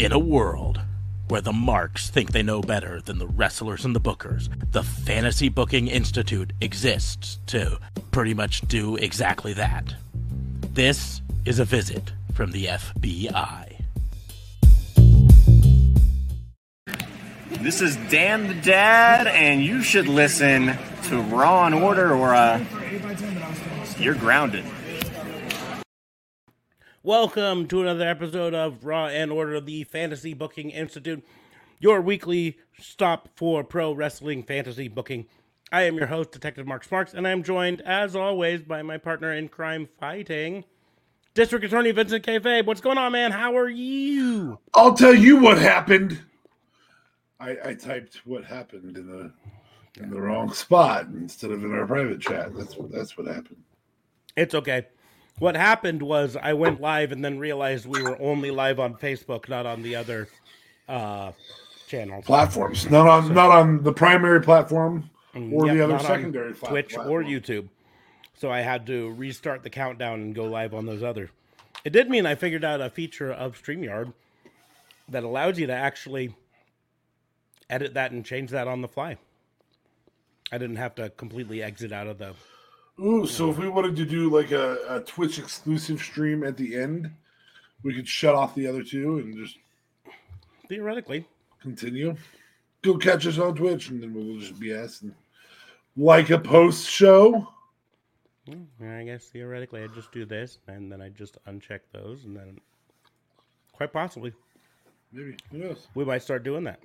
In a world where the marks think they know better than the wrestlers and the bookers, the Fantasy Booking Institute exists to pretty much do exactly that. This is a visit from the FBI. This is Dan the Dad, and you should listen to Raw and Order, or uh, you're grounded. Welcome to another episode of Raw and Order, of the Fantasy Booking Institute, your weekly stop for pro wrestling fantasy booking. I am your host, Detective Mark Sparks, and I'm joined, as always, by my partner in crime fighting, District Attorney Vincent K. Fabe. What's going on, man? How are you? I'll tell you what happened. I, I typed what happened in the in the wrong spot instead of in our private chat. That's what that's what happened. It's okay. What happened was I went live and then realized we were only live on Facebook, not on the other uh, channels. Platforms, not on not on the primary platform or Yep, the other secondary Twitch or. YouTube. So I had to restart the countdown and go live on those other. It did mean I figured out a feature of StreamYard that allows you to actually edit that and change that on the fly. I didn't have to completely exit out of the. Ooh, so if we wanted to do like a, a Twitch exclusive stream at the end, we could shut off the other two and just Theoretically, continue. Go catch us on Twitch, and then we'll just BS and like a post show. I guess theoretically I'd just do this and then I just uncheck those and then quite possibly Maybe who knows? we might start doing that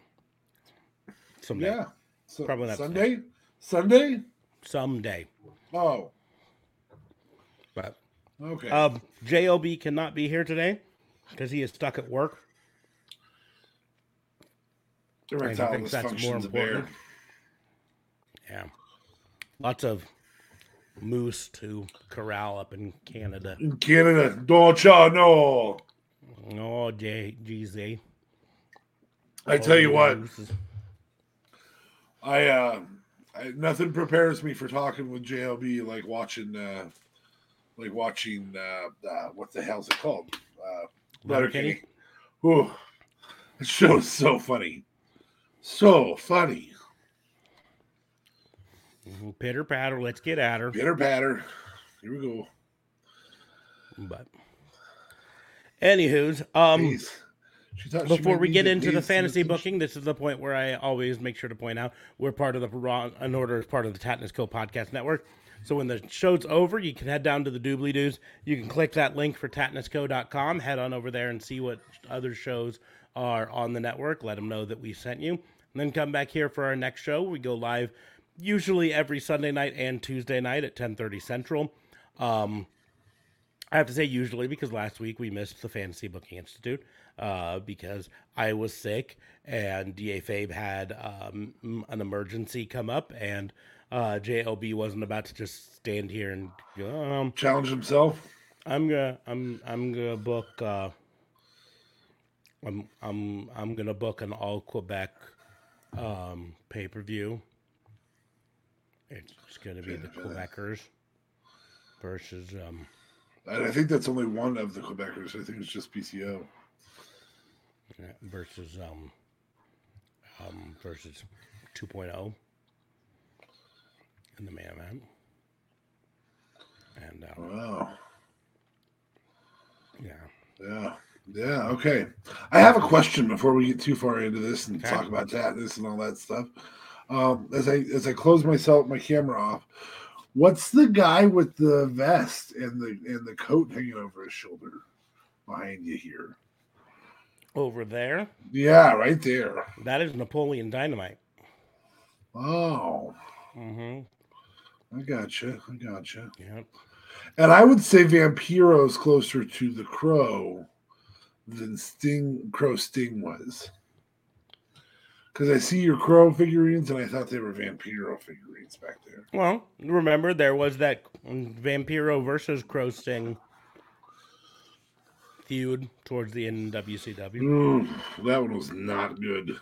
someday. Yeah. So Probably not Sunday. Sunday. Someday. Oh, But okay. Um, Job cannot be here today because he is stuck at work. Erectile thinks that's more dysfunction's a bear. important. Yeah, lots of moose to corral up in Canada. In Canada, don't ya know? Oh, J GZ. I tell you what. I uh, I, nothing prepares me for talking with JLB like watching, uh, like watching, uh, uh, what the hell's it called? Uh, Letterkenny? Ooh, the show's so funny, so funny. Pitter patter. Let's get at her. Pitter batter. Here we go. But, anywho's, um. Before we get into the fantasy booking, this is the point where I always make sure to point out we're part of the Raw and Order is part of the Tatnus Co podcast network. So when the show's over, you can head down to the doobly doos. You can click that link for tatnusco.com, head on over there and see what other shows are on the network. Let them know that we sent you. And then come back here for our next show. We go live usually every Sunday night and Tuesday night at 10:30 Central. Um, I have to say usually because last week we missed the Fantasy Booking Institute uh, because I was sick and DA Fabe had um, an emergency come up and uh, JLB wasn't about to just stand here and um, challenge himself. I'm gonna I'm I'm gonna book uh, I'm I'm I'm gonna book an all Quebec um, pay per view. It's gonna be the Quebecers versus um, And I think that's only one of the Quebecers. I think it's just PCO. Versus um um versus 2.0 in the main event. And um, Wow. yeah, Yeah. Yeah. Okay. I have a question before we get too far into this and Okay. talk about that, this and all that stuff. Um, as I as I close myself my camera off, what's the guy with the vest and the and the coat hanging over his shoulder behind you here? Over there, Yeah, right there. that is Napoleon Dynamite. Oh, Mm-hmm. I gotcha. I gotcha. Yep. And I would say Vampiro is closer to the Crow than Sting Crow Sting was. Because I see your Crow figurines and I thought they were Vampiro figurines back there. Well, remember there was that Vampiro versus Crow Sting feud towards the end in WCW. Ooh, that one was not good.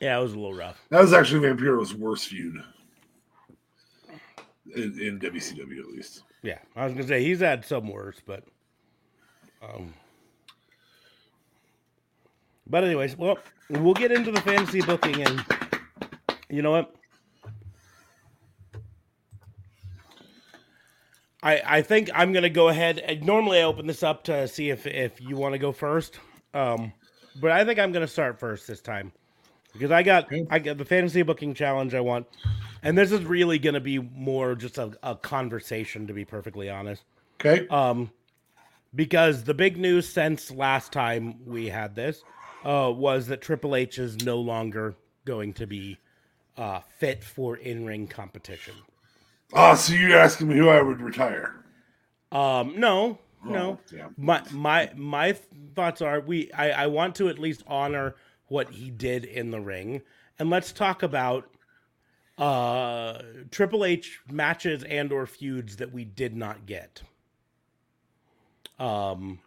Yeah, it was a little rough. That was actually Vampiro's worst feud in, in WCW, at least. Yeah, I was gonna say he's had some worse, but um, But anyways, well, we'll get into the fantasy booking, and you know what? I I think I'm gonna go ahead. And normally, I open this up to see if if you want to go first, um, but I think I'm gonna start first this time because I got Okay. I got the fantasy booking challenge I want, and this is really gonna be more just a, a conversation, to be perfectly honest. Okay. Um, because the big news since last time we had this uh, was that Triple H is no longer going to be uh, fit for in ring competition. Oh, so you're asking me who I would retire? Um, no, no. Oh, damn. My my my thoughts are we. I, I want to at least honor what he did in the ring, and let's talk about uh Triple H matches and or feuds that we did not get. Um.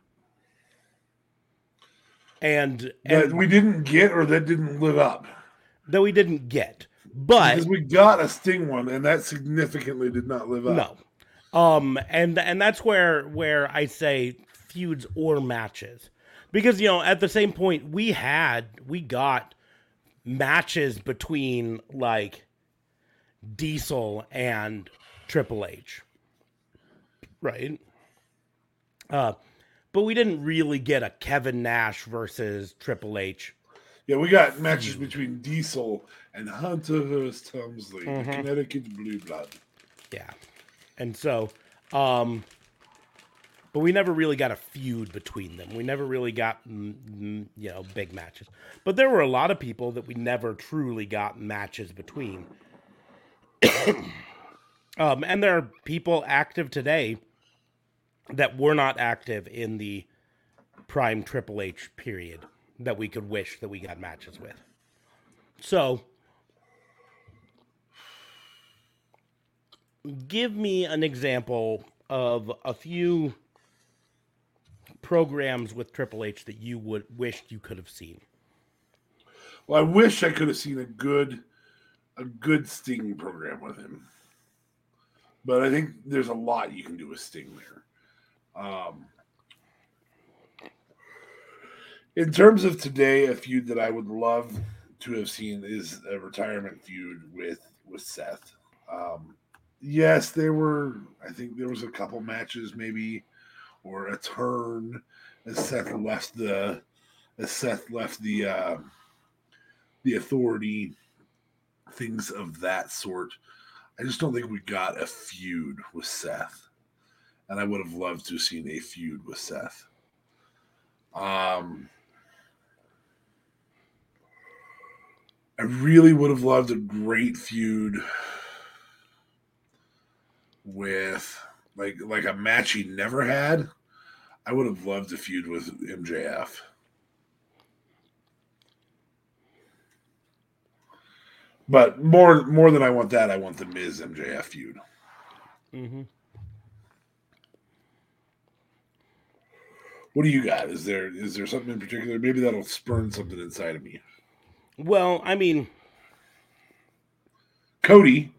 And, That and we didn't get or that didn't live up. that we didn't get, but Because we got a Sting one and that significantly did not live up. No. Um and and that's where where I say feuds or matches. Because you know, at the same point we had we got matches between like Diesel and Triple H. Right? Uh but we didn't really get a Kevin Nash versus Triple H. Yeah, we got matches between Diesel and Hunter Hearst Helmsley, Mhm. the Connecticut Blue Blood. Yeah. And so, um, but we never really got a feud between them. We never really got, you know, big matches. But there were a lot of people that we never truly got matches between. um, and there are people active today that were not active in the prime Triple H period that we could wish that we got matches with. So, give me an example of a few programs with Triple H that you would wished you could have seen. Well, I wish I could have seen a good a good Sting program with him. But I think there's a lot you can do with Sting there. Um, in terms of today, a feud that I would love to have seen is a retirement feud with with Seth. Um, yes, there were. I think there was a couple matches, maybe, or a turn as Seth left the as Seth left the uh, the authority, things of that sort. I just don't think we got a feud with Seth, and I would have loved to have seen a feud with Seth. Um, I really would have loved a great feud with like like a match he never had. I would have loved a feud with MJF. But more more than I want that, I want the Miz MJF feud. Mm-hmm. What do you got? Is there is there something in particular? Maybe that'll spurn something inside of me. Well, I mean, Cody,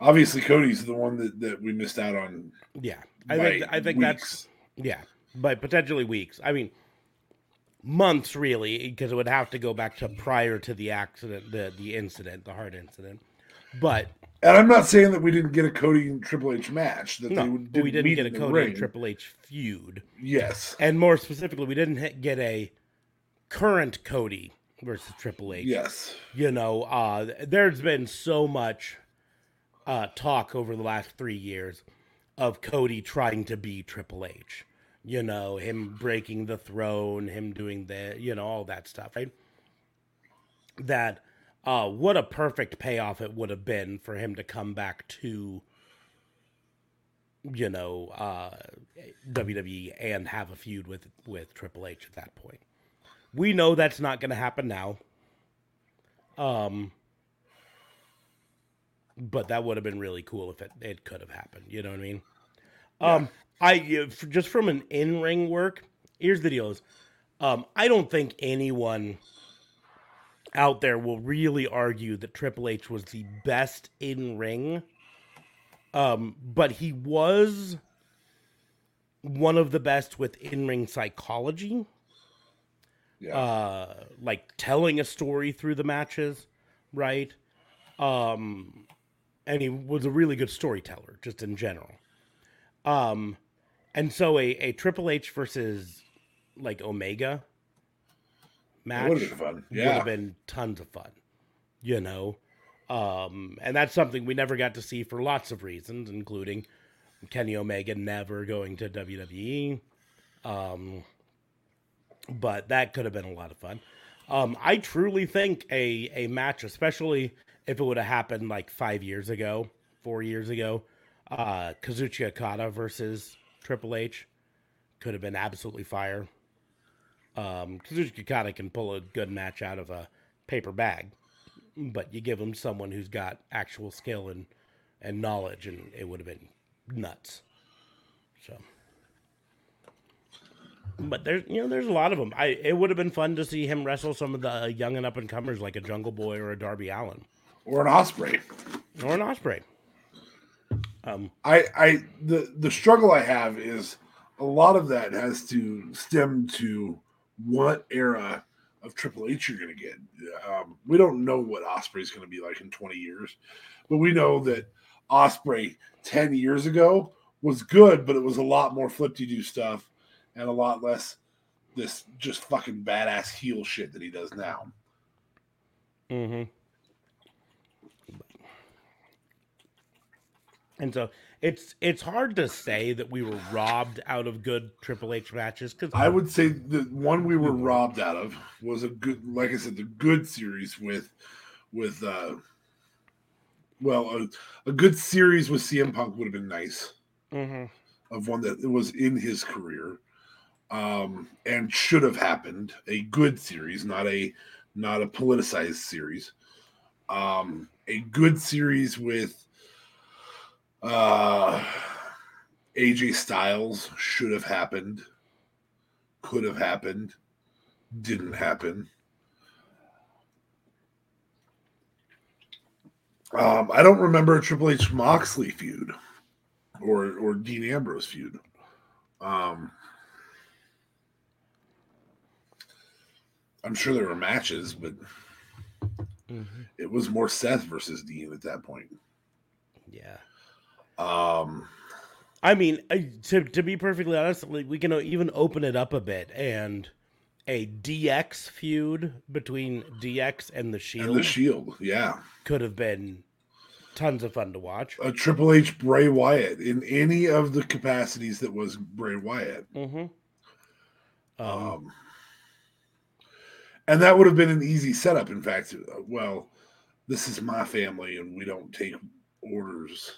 obviously Cody's the one that, that we missed out on. yeah, I think I think that's yeah, but potentially weeks. I mean, months really, because it would have to go back to prior to the accident, the the incident, the heart incident. But And I'm not saying that we didn't get a Cody and Triple H match. That no, but we didn't get a Cody and. Triple H feud. Yes. And more specifically, we didn't get a current Cody versus Triple H. Yes. You know, uh, there's been so much uh, talk over the last three years of Cody trying to be Triple H. You know, him breaking the throne, him doing the, you know, all that stuff. Right? That, uh, what a perfect payoff it would have been for him to come back to you know, uh, WWE and have a feud with with Triple H at that point. We know that's not going to happen now. Um, but that would have been really cool if it, it could have happened. You know what I mean? Um, I just from an in ring work. Here's the deal: is um, I don't think anyone out there will really argue that Triple H was the best in ring um, but he was one of the best with in ring psychology. Yeah. uh like telling a story through the matches right? Um and he was a really good storyteller just in general. Um and so a, a triple h versus like omega match would have been fun. would have been tons of fun you know? Um and that's something we never got to see for lots of reasons including kenny omega never going to wwe um but that could have been a lot of fun. Um i truly think a a match especially if it would have happened like five years ago four years ago uh kazuchi okada versus triple h could have been absolutely fire. Um kazuchi okada can pull a good match out of a paper bag but you give him someone who's got actual skill and and knowledge and it would have been nuts. So but there's you know there's a lot of them. I it would have been fun to see him wrestle some of the young and up and comers like a Jungle Boy or a Darby Allin Or an Ospreay. or an Ospreay. Um, I, I the the struggle I have is a lot of that has to stem to what era of Triple H you're going to get. Um, we don't know what Ospreay is going to be like in 20 years, but we know that Ospreay 10 years ago was good, but it was a lot more flip to do stuff and a lot less this just fucking badass heel shit that he does now. hmm And so it's it's hard to say that we were robbed out of good Triple H matches because I would say the one we were robbed out of was a good, like I said, the good series with, with, uh, well, a, a good series with CM Punk would have been nice hmm of one that was in his career, um, and should have happened. A good series, not a, not a politicized series. Um, a good series with, uh, AJ Styles should have happened, could have happened, didn't happen. Um, I don't remember a Triple H Moxley feud or or Dean Ambrose feud. Um, I'm sure there were matches, but it was more Seth versus Dean at that point. yeah. Um, I mean, to to be perfectly honest, like, we can even open it up a bit and a DX feud between DX and the Shield and the Shield, yeah. could have been tons of fun to watch. a Triple H Bray Wyatt in any of the capacities that was Bray Wyatt. Mm-hmm. Um, Um, and that would have been an easy setup. In fact, uh, well, this is my family and we don't take orders.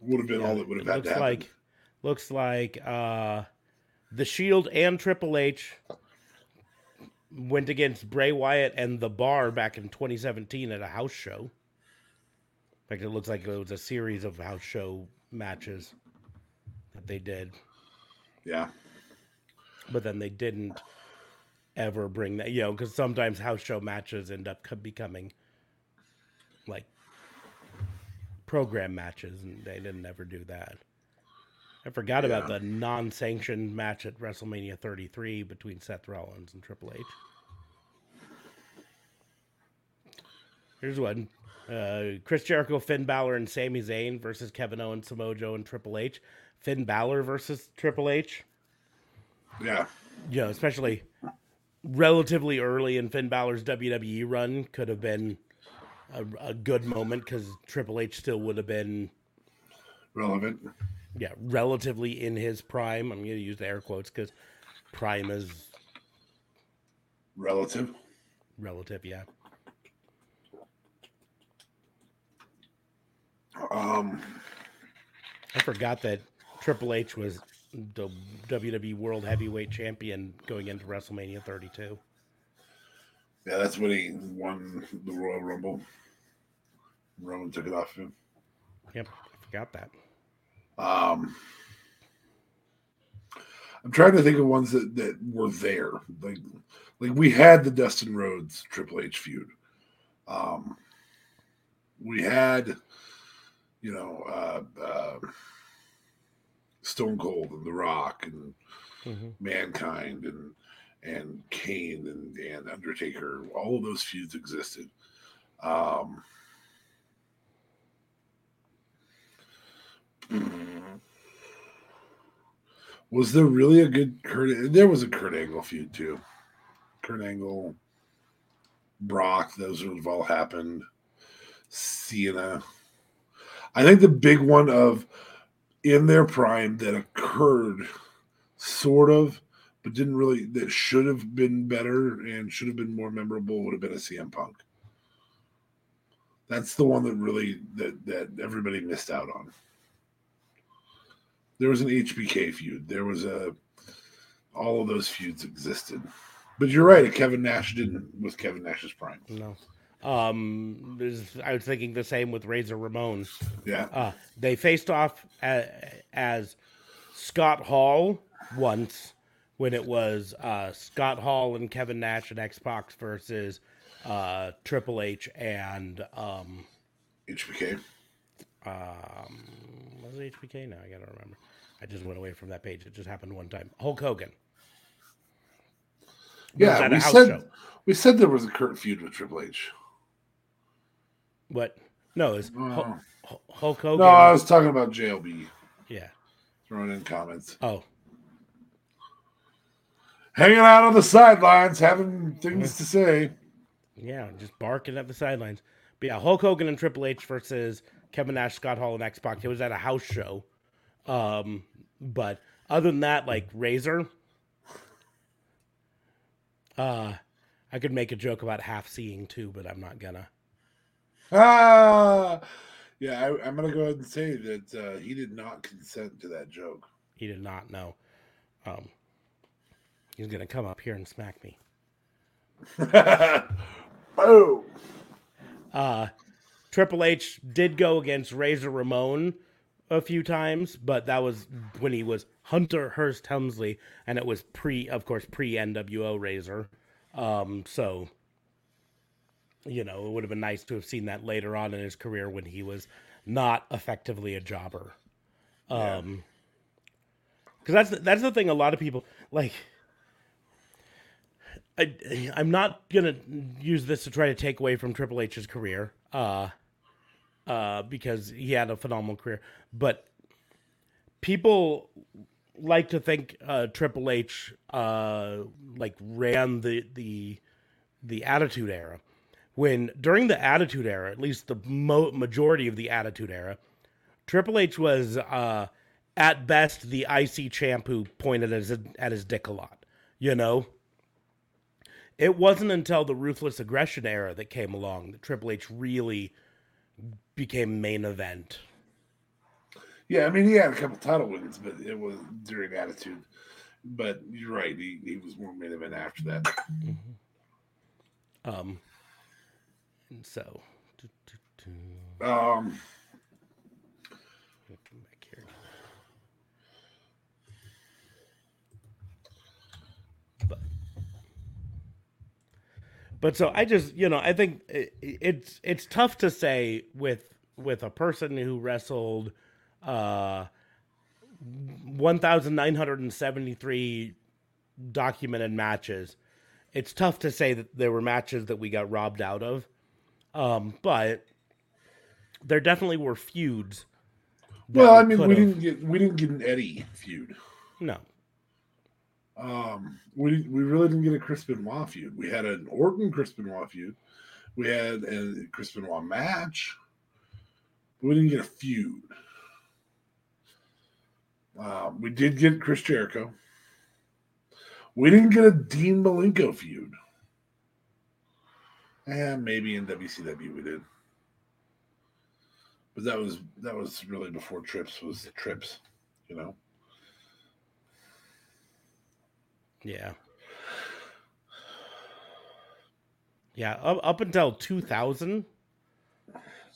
Would have been all that would have had to looks happen. like looks like uh, the Shield and Triple H went against Bray Wyatt and the Bar back in 2017 at a house show. In fact, it looks like it was a series of house show matches that they did, yeah, but then they didn't ever bring that, you know, because sometimes house show matches end up becoming like program matches, and they didn't ever do that. I forgot about the non-sanctioned match at WrestleMania 33 between Seth Rollins and Triple H. Here's one: uh, Chris Jericho, Finn Balor, and Sami Zayn versus Kevin Owens, Samoa Joe, and Triple H. Finn Balor versus Triple H. yeah, You know, especially relatively early in Finn Balor's WWE run, could have been a, a good moment because Triple H still would have been relevant. yeah, relatively in his prime. I'm going to use the air quotes because prime is Relative. relative. Yeah. Um, I forgot that Triple H was the WWE World Heavyweight Champion going into WrestleMania 32. yeah, that's when he won the Royal Rumble. Roman took it off him. Yep, I forgot that. Um, I'm trying to think of ones that, that were there. Like, like we had the Dustin Rhodes Triple H feud. Um, we had, you know, uh, uh, Stone Cold and The Rock and Mhm. Mankind and and Kane and, and Undertaker. All of those feuds existed. Um, was there really a good Kurt? There was a Kurt Angle feud too. Kurt Angle, Brock, those have all happened. Cena. I think the big one of in their prime that occurred, sort of, but didn't really, that should have been better and should have been more memorable would have been a CM Punk. That's the one that really that that everybody missed out on. There was an HBK feud. There was a all of those feuds existed. But you're right, Kevin Nash didn't with Kevin Nash's prime. No. Um, I was thinking the same with Razor Ramon. Yeah. Uh, they faced off as, as Scott Hall once when it was uh, Scott Hall and Kevin Nash and X Pac versus uh, Triple H and um, HBK. um, was it HBK? No, I gotta remember. I just went away from that page. It just happened one time. Hulk Hogan. Yeah, we said show. we said there was a current feud with Triple H. What? No, it's Hulk, Oh. Hulk Hogan. No, I was talking about JLB. yeah. Throwing in comments. Oh, Hanging out on the sidelines, having things to say. Yeah, just barking at the sidelines. But yeah, Hulk Hogan and Triple H versus Kevin Nash, Scott Hall, and X Pac. It was at a house show. Um, but other than that, like Razor, uh, I could make a joke about half seeing too, but I'm not gonna. Ah, yeah, I, I'm gonna go ahead and say that uh, he did not consent to that joke. He did not know. Um, he's gonna come up here and smack me. Boom. Uh, Triple H did go against Razor Ramon a few times, but that was when he was Hunter Hearst Helmsley, and it was pre, of course, pre NWO Razor. Um, so, you know, it would have been nice to have seen that later on in his career when he was not effectively a jobber. Um, because that's the- that's the thing. A lot of people like. I, I'm not gonna use this to try to take away from Triple H's career, uh, uh, because he had a phenomenal career. But people like to think uh, Triple H uh, like ran the the the Attitude Era. When during the Attitude Era, at least the mo- majority of the Attitude Era, Triple H was uh, at best the IC champ who pointed at his, at his dick a lot. You know, it wasn't until the ruthless aggression era that came along that Triple H really became main event. Yeah, I mean he had a couple title wins, but it was during Attitude. But you're right, he, he was more main event after that. Um, and so, do, do, do. Um, Come back here. But, but so I just, you know, I think it, it's it's tough to say with with a person who wrestled uh 1973 documented matches. It's tough to say that there were matches that we got robbed out of. Um, but there definitely were feuds. well, I mean, we could've- didn't get we didn't get an Eddie feud. No. Um, we we really didn't get a Chris Benoit feud. We had an Orton Chris Benoit feud. We had a Chris Benoit match. We didn't get a feud. Um, we did get Chris Jericho. We didn't get a Dean Malenko feud. And maybe in WCW we did. But that was that was really before Trips was Trips, you know. Yeah. Yeah, up, up until 2000,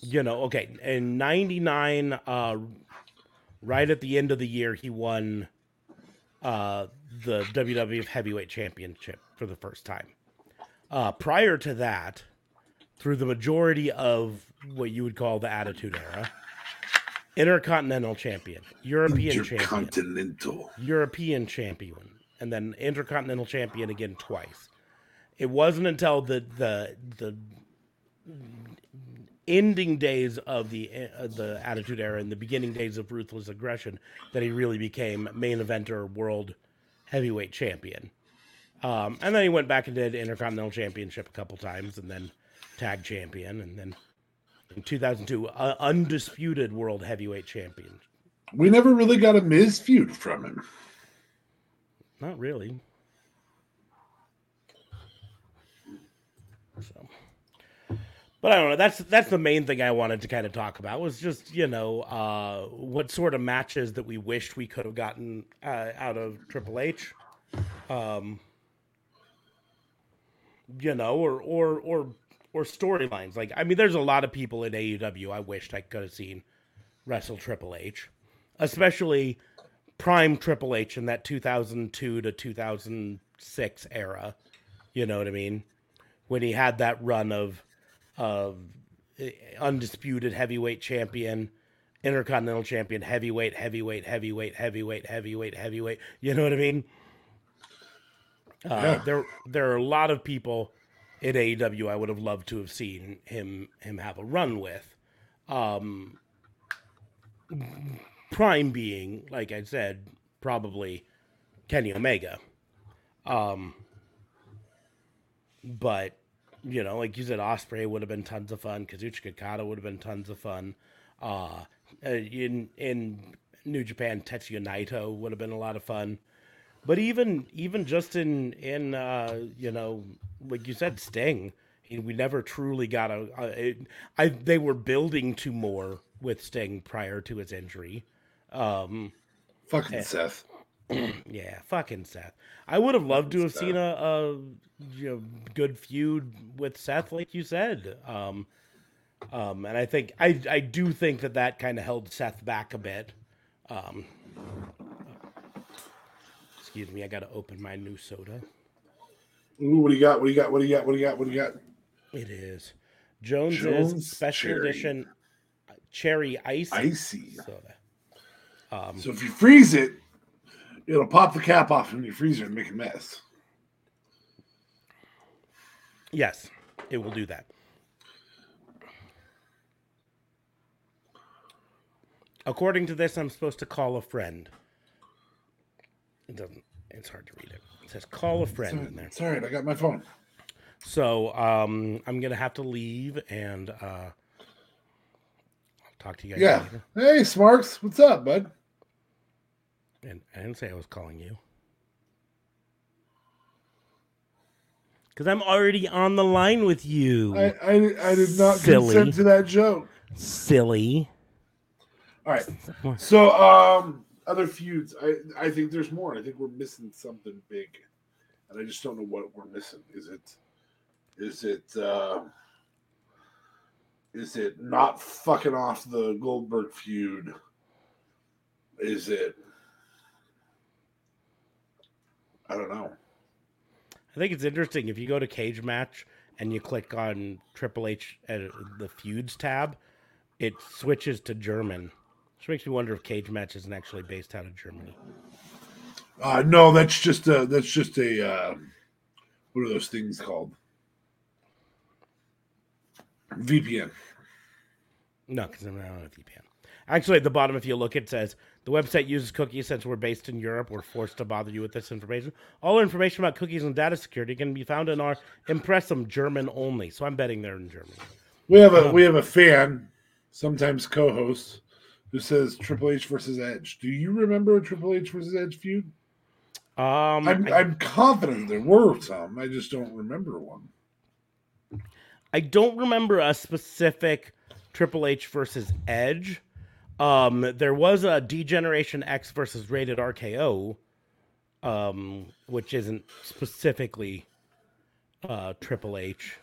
you know, okay, in 99 uh right at the end of the year he won uh the WWF Heavyweight Championship for the first time. Uh prior to that, through the majority of what you would call the Attitude Era, Intercontinental Champion, European Champion, European champion, and then Intercontinental Champion again twice. It wasn't until the the the ending days of the uh, the Attitude Era and the beginning days of Ruthless Aggression that he really became main eventer world heavyweight champion. Um, and then he went back and did Intercontinental Championship a couple times, and then tag champion, and then in 2002, uh, undisputed world heavyweight champion. We never really got a Miz feud from him. Not really. So, but I don't know. That's that's the main thing I wanted to kind of talk about was just you know uh, what sort of matches that we wished we could have gotten uh, out of Triple H. Um, you know, or or or or storylines. Like, I mean, there's a lot of people in AEW I wished I could have seen wrestle Triple H, especially prime Triple H in that 2002 to 2006 era. You know what I mean? When he had that run of of eh, undisputed heavyweight champion, intercontinental champion, heavyweight, heavyweight, heavyweight, heavyweight, heavyweight, heavyweight. You know what I mean? Uh, yeah. There, there are a lot of people in AEW I would have loved to have seen him him have a run with. Um, prime being, like I said, probably Kenny Omega. Um, but you know, like you said, Ospreay would have been tons of fun. Kazuchika Okada would have been tons of fun. Uh, in in New Japan, Tetsuya Naito would have been a lot of fun. But even even just in in uh, you know like you said Sting, we never truly got a. a it, I they were building to more with Sting prior to his injury. Um, fucking and, Seth. yeah, fucking Seth. I would have loved to have Seth. seen a, a you know, good feud with Seth, like you said. Um, um, and I think I I do think that that kind of held Seth back a bit. Um, Excuse me, I got to open my new soda. Ooh, what do you got? What do you got? What do you got? What do you got? What do you got? It is Jones's Jones special cherry. edition uh, cherry ice icy. soda. Um, so if you freeze it, it'll pop the cap off in your freezer and make a mess. Yes, it will do that. According to this, I'm supposed to call a friend. It doesn't. It's hard to read it. It says call a friend sorry, in there. Sorry, I got my phone. So um, I'm gonna have to leave and uh, I'll talk to you guys. Yeah. Later. Hey, Smarks, what's up, bud? And I didn't say I was calling you. Because I'm already on the line with you. I, I, I did not Silly. consent to that joke. Silly. All right. So, um, other feuds. I I think there's more. I think we're missing something big, and I just don't know what we're missing. Is it is it uh, is it not fucking off the Goldberg feud? Is it? I don't know. I think it's interesting if you go to Cage Match and you click on Triple H uh, the feuds tab, it switches to German which makes me wonder if cage match isn't actually based out of Germany. Uh, no, that's just a that's just a uh, what are those things called? VPN. No, because I'm not on a VPN. Actually, at the bottom, if you look, it says the website uses cookies since we're based in Europe. We're forced to bother you with this information. All information about cookies and data security can be found in our Impressum German only. So I'm betting they're in Germany. We have a um, we have a fan, sometimes co-host, who says Triple H versus Edge. Do you remember a Triple H versus Edge feud? Um, I'm, I, am confident there were some. I just don't remember one. I don't remember a specific Triple H versus Edge. Um, there was a D-Generation X versus Rated RKO, um, which isn't specifically uh, Triple H.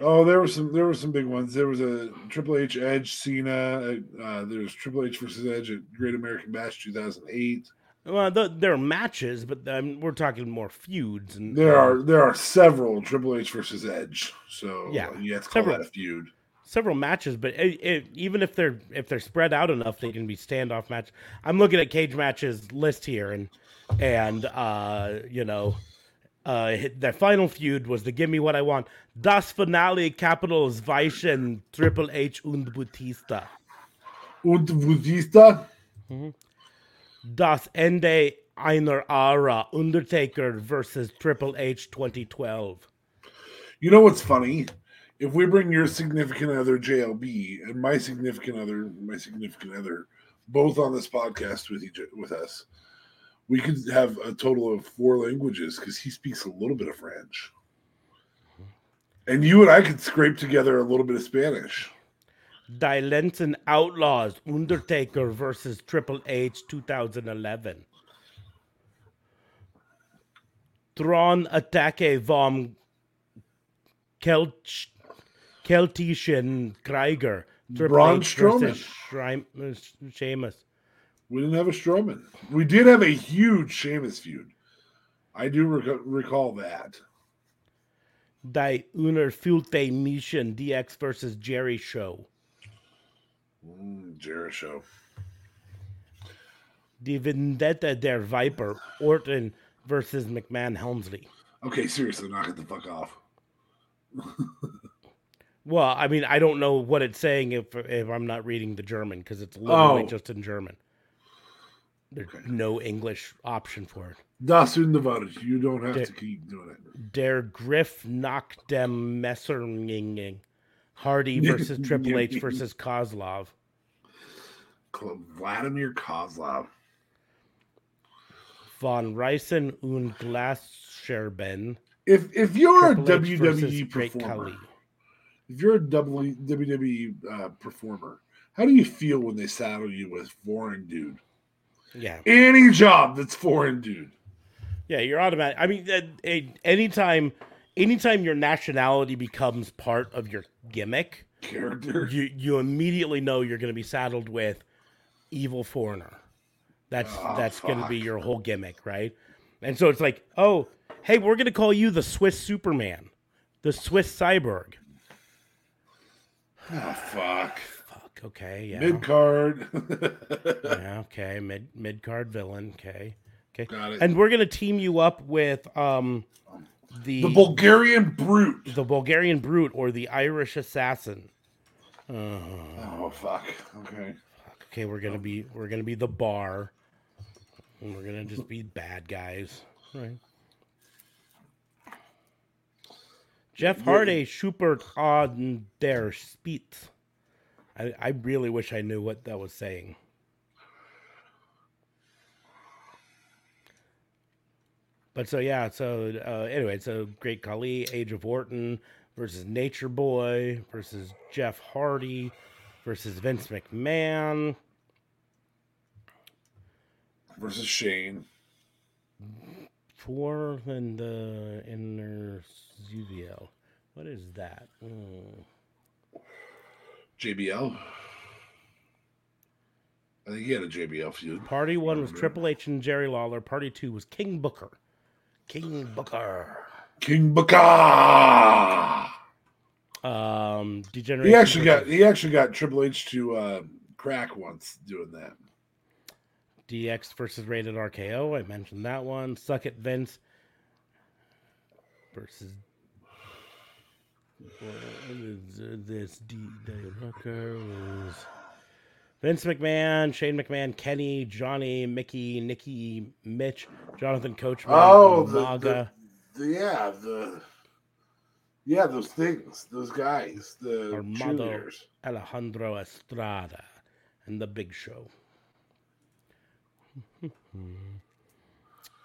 Oh, there were some. There were some big ones. There was a Triple H Edge Cena. Uh, there was Triple H versus Edge at Great American Bash 2008. Well, the, there are matches, but um, we're talking more feuds. And there are there are several Triple H versus Edge. So yeah, you have to call several, feud. Several matches, but it, it, even if they're if they're spread out enough, they can be standoff match. I'm looking at Cage matches list here, and and uh, you know, uh, their final feud was the "Give Me What I Want." Das Finale Capitals Weichen Triple H und Batista. Und Vudista? Das Ende einer Ara Undertaker versus Triple H 2012. You know what's funny? If we bring your significant other JLB and my significant other, my significant other, both on this podcast with each with us, we could have a total of four languages because he speaks a little bit of French, and you and I could scrape together a little bit of Spanish. Die Lenzen Outlaws Undertaker versus Triple H 2011. Thron Attacke vom Kelch, Keltischen Krieger. Triple Braun H versus Strowman. Shrime- uh, Sheamus. We didn't have a Strowman. We did have a huge Sheamus feud. I do rec- recall that. Die Unerfüllte Mission DX versus Jeri-Show. Mm, Show. Die Vendetta der Viper Orton versus McMahon Helmsley. Okay, seriously, knock it the fuck off. Well, I mean, I don't know what it's saying if if I'm not reading the German because it's literally Oh. just in German. There's Okay. no English option for it. Das Wunderwort. You don't have Der- to keep doing it. Der Griff nach dem Messernging. Hardy versus Triple H versus Kozlov. Vladimir Kozlov. Von Ryson und Glasscherben. If if you're a Triple H versus WWE Great performer, if you're a WWE uh, performer, how do you feel when they saddle you with foreign dude? Yeah. Any job that's foreign dude. Yeah, you're automatic. I mean, uh, anytime, anytime your nationality becomes part of your gimmick, Character. you you immediately know you're going to be saddled with evil foreigner. That's Oh, that's going to be your whole gimmick, right? And so it's like, oh, hey, we're going to call you the Swiss Superman, the Swiss Cyborg. Oh fuck. Fuck. Okay. Yeah. Mid card. yeah. Okay. Mid mid card villain. Okay. Okay. Got it. And we're going to team you up with um the the Bulgarian brute. the Bulgarian brute or the Irish assassin. Oh fuck. Okay. Okay, we're gonna be we're gonna be the bar, and we're gonna just be bad guys, right? Jeff Hardy, Schubert on der Spitz. I, I really wish I knew what that was saying. But so yeah, so uh, anyway, so Great Khali, Age of Orton versus Nature Boy versus Jeff Hardy versus Vince McMahon. Versus Shane. Four in the inner UVL. What is that? Hmm. JBL. I think he had a JBL feud. Party one was Triple H and Jerry Lawler. Party two was King Booker. King Booker. King Baka. Um, Degeneration. He actually got he actually got Triple H to uh, crack once doing that. DX versus Rated RKO. I mentioned that one. Suck it, Vince. Versus. This D. Rucker was Vince McMahon, Shane McMahon, Kenny, Johnny, Mickey, Nikki, Mitch, Jonathan Coachman, Oh, the- Maga. The, yeah, the yeah, those things, those guys, the Armando. cheerleaders. Alejandro Estrada and the Big Show.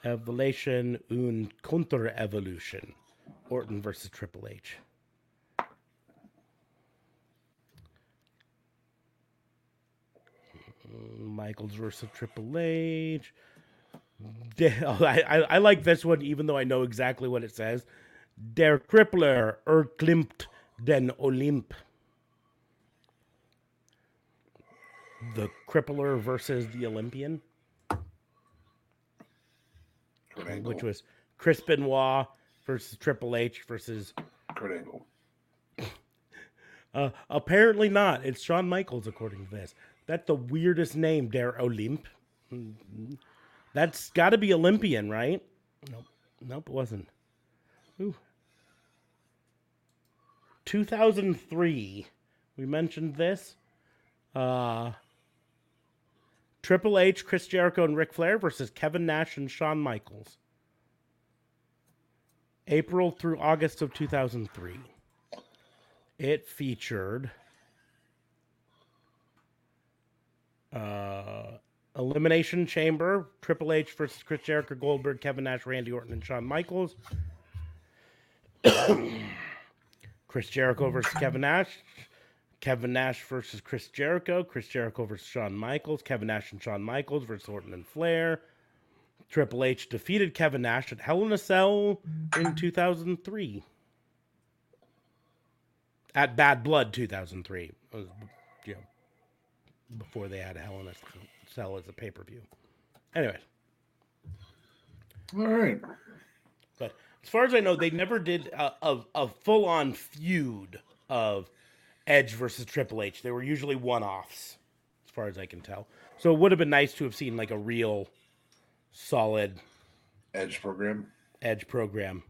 Evolution und Counter-Evolution. Orton versus Triple H. Michaels versus Triple H. De- oh, I, I, I like this one, even though I know exactly what it says. Der Crippler erklimmt den Olymp. The Crippler versus the Olympian, Kurt Angle. which was Chris Benoit versus Triple H versus. Kurt Angle. Uh, apparently not. It's Shawn Michaels, according to this. That's the weirdest name, Der Olymp. That's got to be Olympian, right? Nope. Nope, it wasn't. Ooh. 2003. We mentioned this. Uh, Triple H, Chris Jericho, and Ric Flair versus Kevin Nash and Shawn Michaels. April through August of 2003. It featured uh, Elimination Chamber, Triple H versus Chris Jericho, Goldberg, Kevin Nash, Randy Orton, and Shawn Michaels. Chris Jericho versus Kevin Nash. Kevin Nash versus Chris Jericho. Chris Jericho versus Shawn Michaels. Kevin Nash and Shawn Michaels versus Orton and Flair. Triple H defeated Kevin Nash at Hell in a Cell in 2003. At Bad Blood 2003. Was, know, before they had Hell in a Cell as a pay per view. Anyways. All right. But as far as I know, they never did a, a, a full on feud of Edge versus Triple H. They were usually one offs, as far as I can tell. So it would have been nice to have seen like a real solid Edge program. Edge program.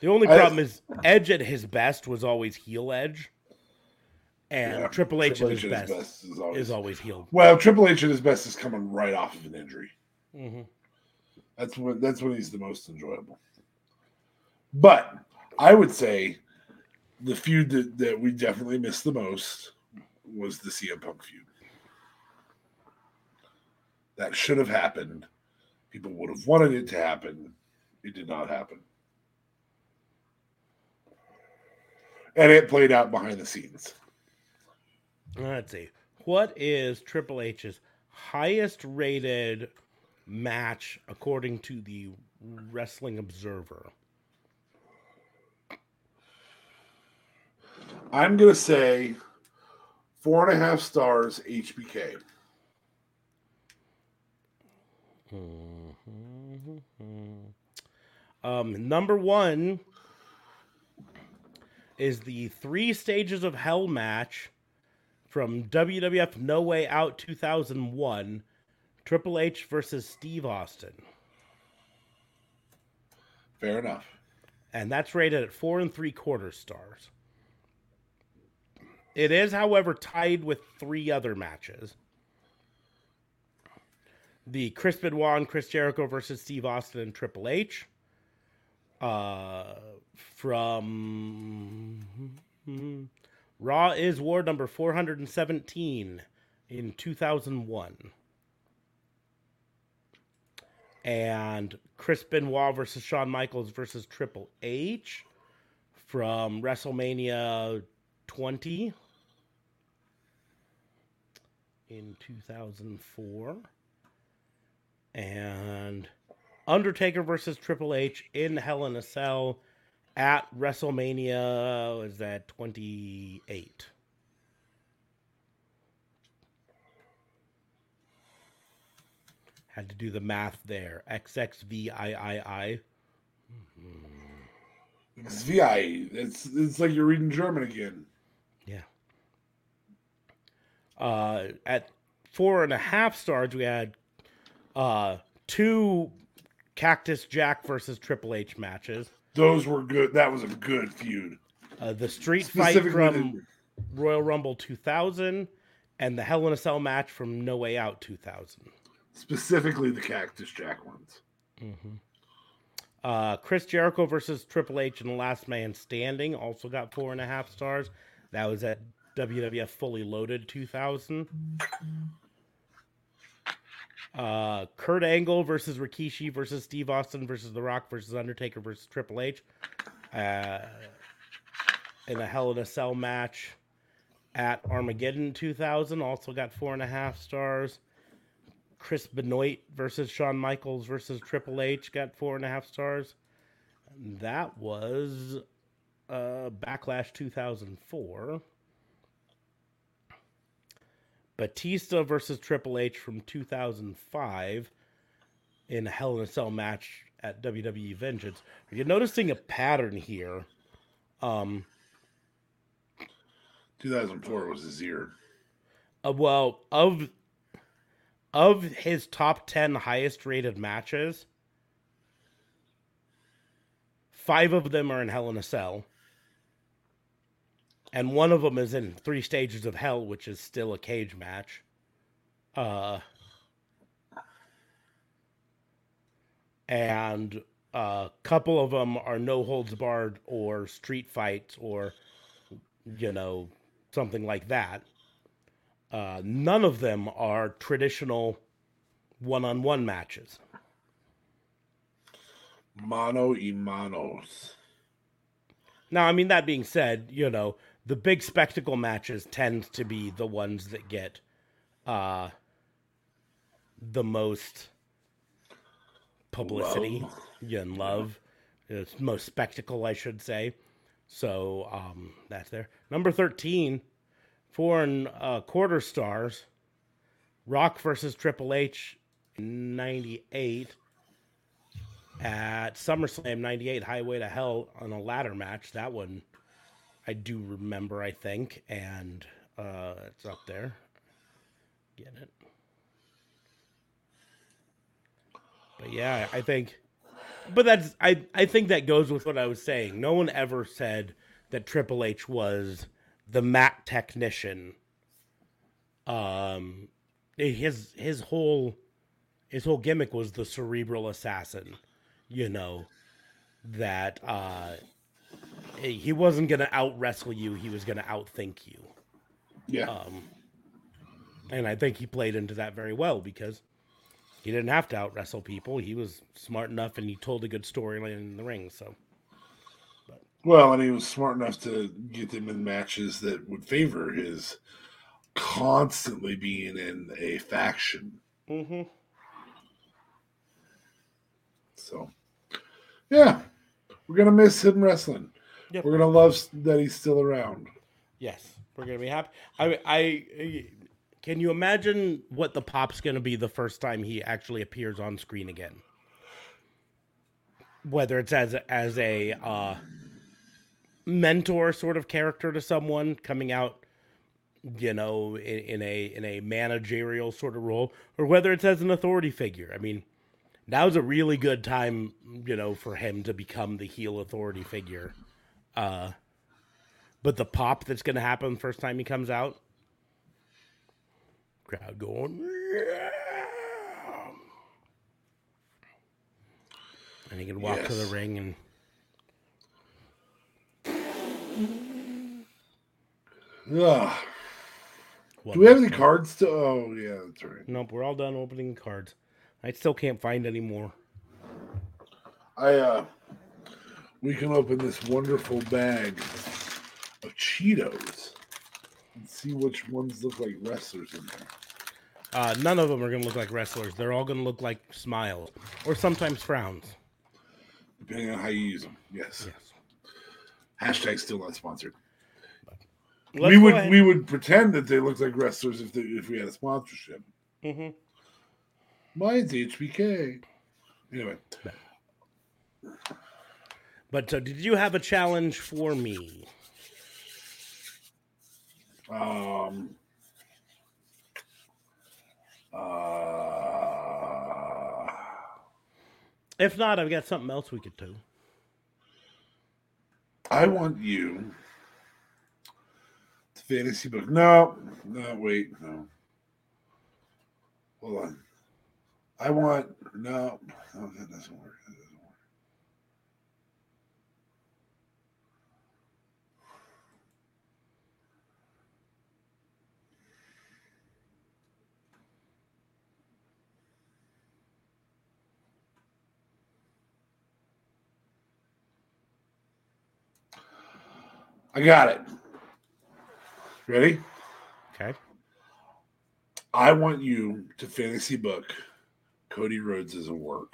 The only I- problem is Edge at his best was always heel Edge, and Yeah, Triple H Triple at his best, is always, is always heel. well. Triple H at his best is coming right off of an injury. hmm That's when that's when he's the most enjoyable. But I would say the feud that, that we definitely missed the most was the CM Punk feud. That should have happened. People would have wanted it to happen. It did not happen. And it played out behind the scenes. Let's see. What is Triple H's highest rated match according to the Wrestling Observer? I'm gonna say four and a half stars HBK. Um, number one is the Three Stages of Hell match from WWF No Way Out 2001 Triple H versus Steve Austin. Fair enough. and that's rated at four and three quarter stars. It is, however, tied with three other matches. The Chris Benoit and Chris Jericho versus Steve Austin and Triple H. Uh, from hmm, hmm, hmm. Raw is War number 417 in 2001. And Chris Benoit versus Shawn Michaels versus Triple H from WrestleMania 20 in 2004. And Undertaker versus Triple H in Hell in a Cell at WrestleMania is that 28. Had to do the math there. XXVIII. It's VI. It's it's like you're reading German again. Yeah. Uh, at four and a half stars, we had uh, two Cactus Jack versus Triple H matches. Those were good. That was a good feud. Uh, the street fight from Royal Rumble 2000 and the Hell in a Cell match from No Way Out 2000. specifically the Cactus Jack ones. Uh, Chris Jericho versus Triple H in the Last Man Standing also got four and a half stars. That was at WWF Fully Loaded 2000. Uh, Kurt Angle versus Rikishi versus Steve Austin versus The Rock versus Undertaker versus Triple H. Uh, in a Hell in a Cell match at Armageddon 2000 also got four and a half stars. Chris Benoit versus Shawn Michaels versus Triple H got four and a half stars. That was uh, Backlash 2004. Batista versus Triple H from 2005 in a Hell in a Cell match at WWE Vengeance. Are you noticing a pattern here? Um, 2004 was his year. uh, well, of of his top 10 highest rated matches, five of them are in Hell in a Cell. And one of them is in Three Stages of Hell, which is still a cage match. Uh, and a couple of them are no holds barred or street fights or, you know, something like that. Uh, none of them are traditional one on one matches. Mono y manos. Now, I mean, that being said, you know, the big spectacle matches tend to be the ones that get uh, the most publicity Love. and love. It's most spectacle, I should say. So um, that's there. Number 13, four and uh, quarter stars. Rock versus Triple H in 98 at SummerSlam 98 Highway to Hell on a ladder match. That one I do remember, I think, and uh, it's up there. Get it. But yeah, I think but that's I I think that goes with what I was saying. No one ever said that Triple H was the mat technician. Um his his whole his whole gimmick was the cerebral assassin, you know, that uh he wasn't going to out wrestle you, he was going to outthink you. Yeah. Um, and I think he played into that very well because he didn't have to out wrestle people. He was smart enough and he told a good storyline in the ring. So, well, and he was smart enough to get them in matches that would favor his constantly being in a faction. mm-hmm. So, yeah, we're gonna miss him wrestling. Yep. We're gonna love that he's still around. yes, we're gonna be happy. I, I, can you imagine what the pop's gonna be the first time he actually appears on screen again? Whether it's as a, as a uh, mentor sort of character to someone coming out, you know, in, in a in a managerial sort of role, or whether it's as an authority figure. I mean, now's a really good time, you know, for him to become the heel authority figure. Uh, but the pop that's going to happen the first time he comes out, crowd going, yeah. And he can walk to the ring and Ugh. what Do we have any cards to? Oh, yeah, that's right. Nope, we're all done opening cards. I still can't find any more. I uh, we can open this wonderful bag of Cheetos and see which ones look like wrestlers in there. Uh, none of them are going to look like wrestlers. They're all going to look like smiles or sometimes frowns. depending on how you use them. Yes. Yes. Hashtag still not sponsored. We would ahead. we would pretend that they looked like wrestlers if they, if we had a sponsorship. Mm-hmm. Mine's HBK. Anyway, But so, did you have a challenge for me? um, uh, If not, I've got something else we could do. I want you to fantasy book. No, no, wait, no. Hold on. I want no, no, that doesn't work. I got it. Ready? Okay. I want you to fantasy book Cody Rhodes as a work.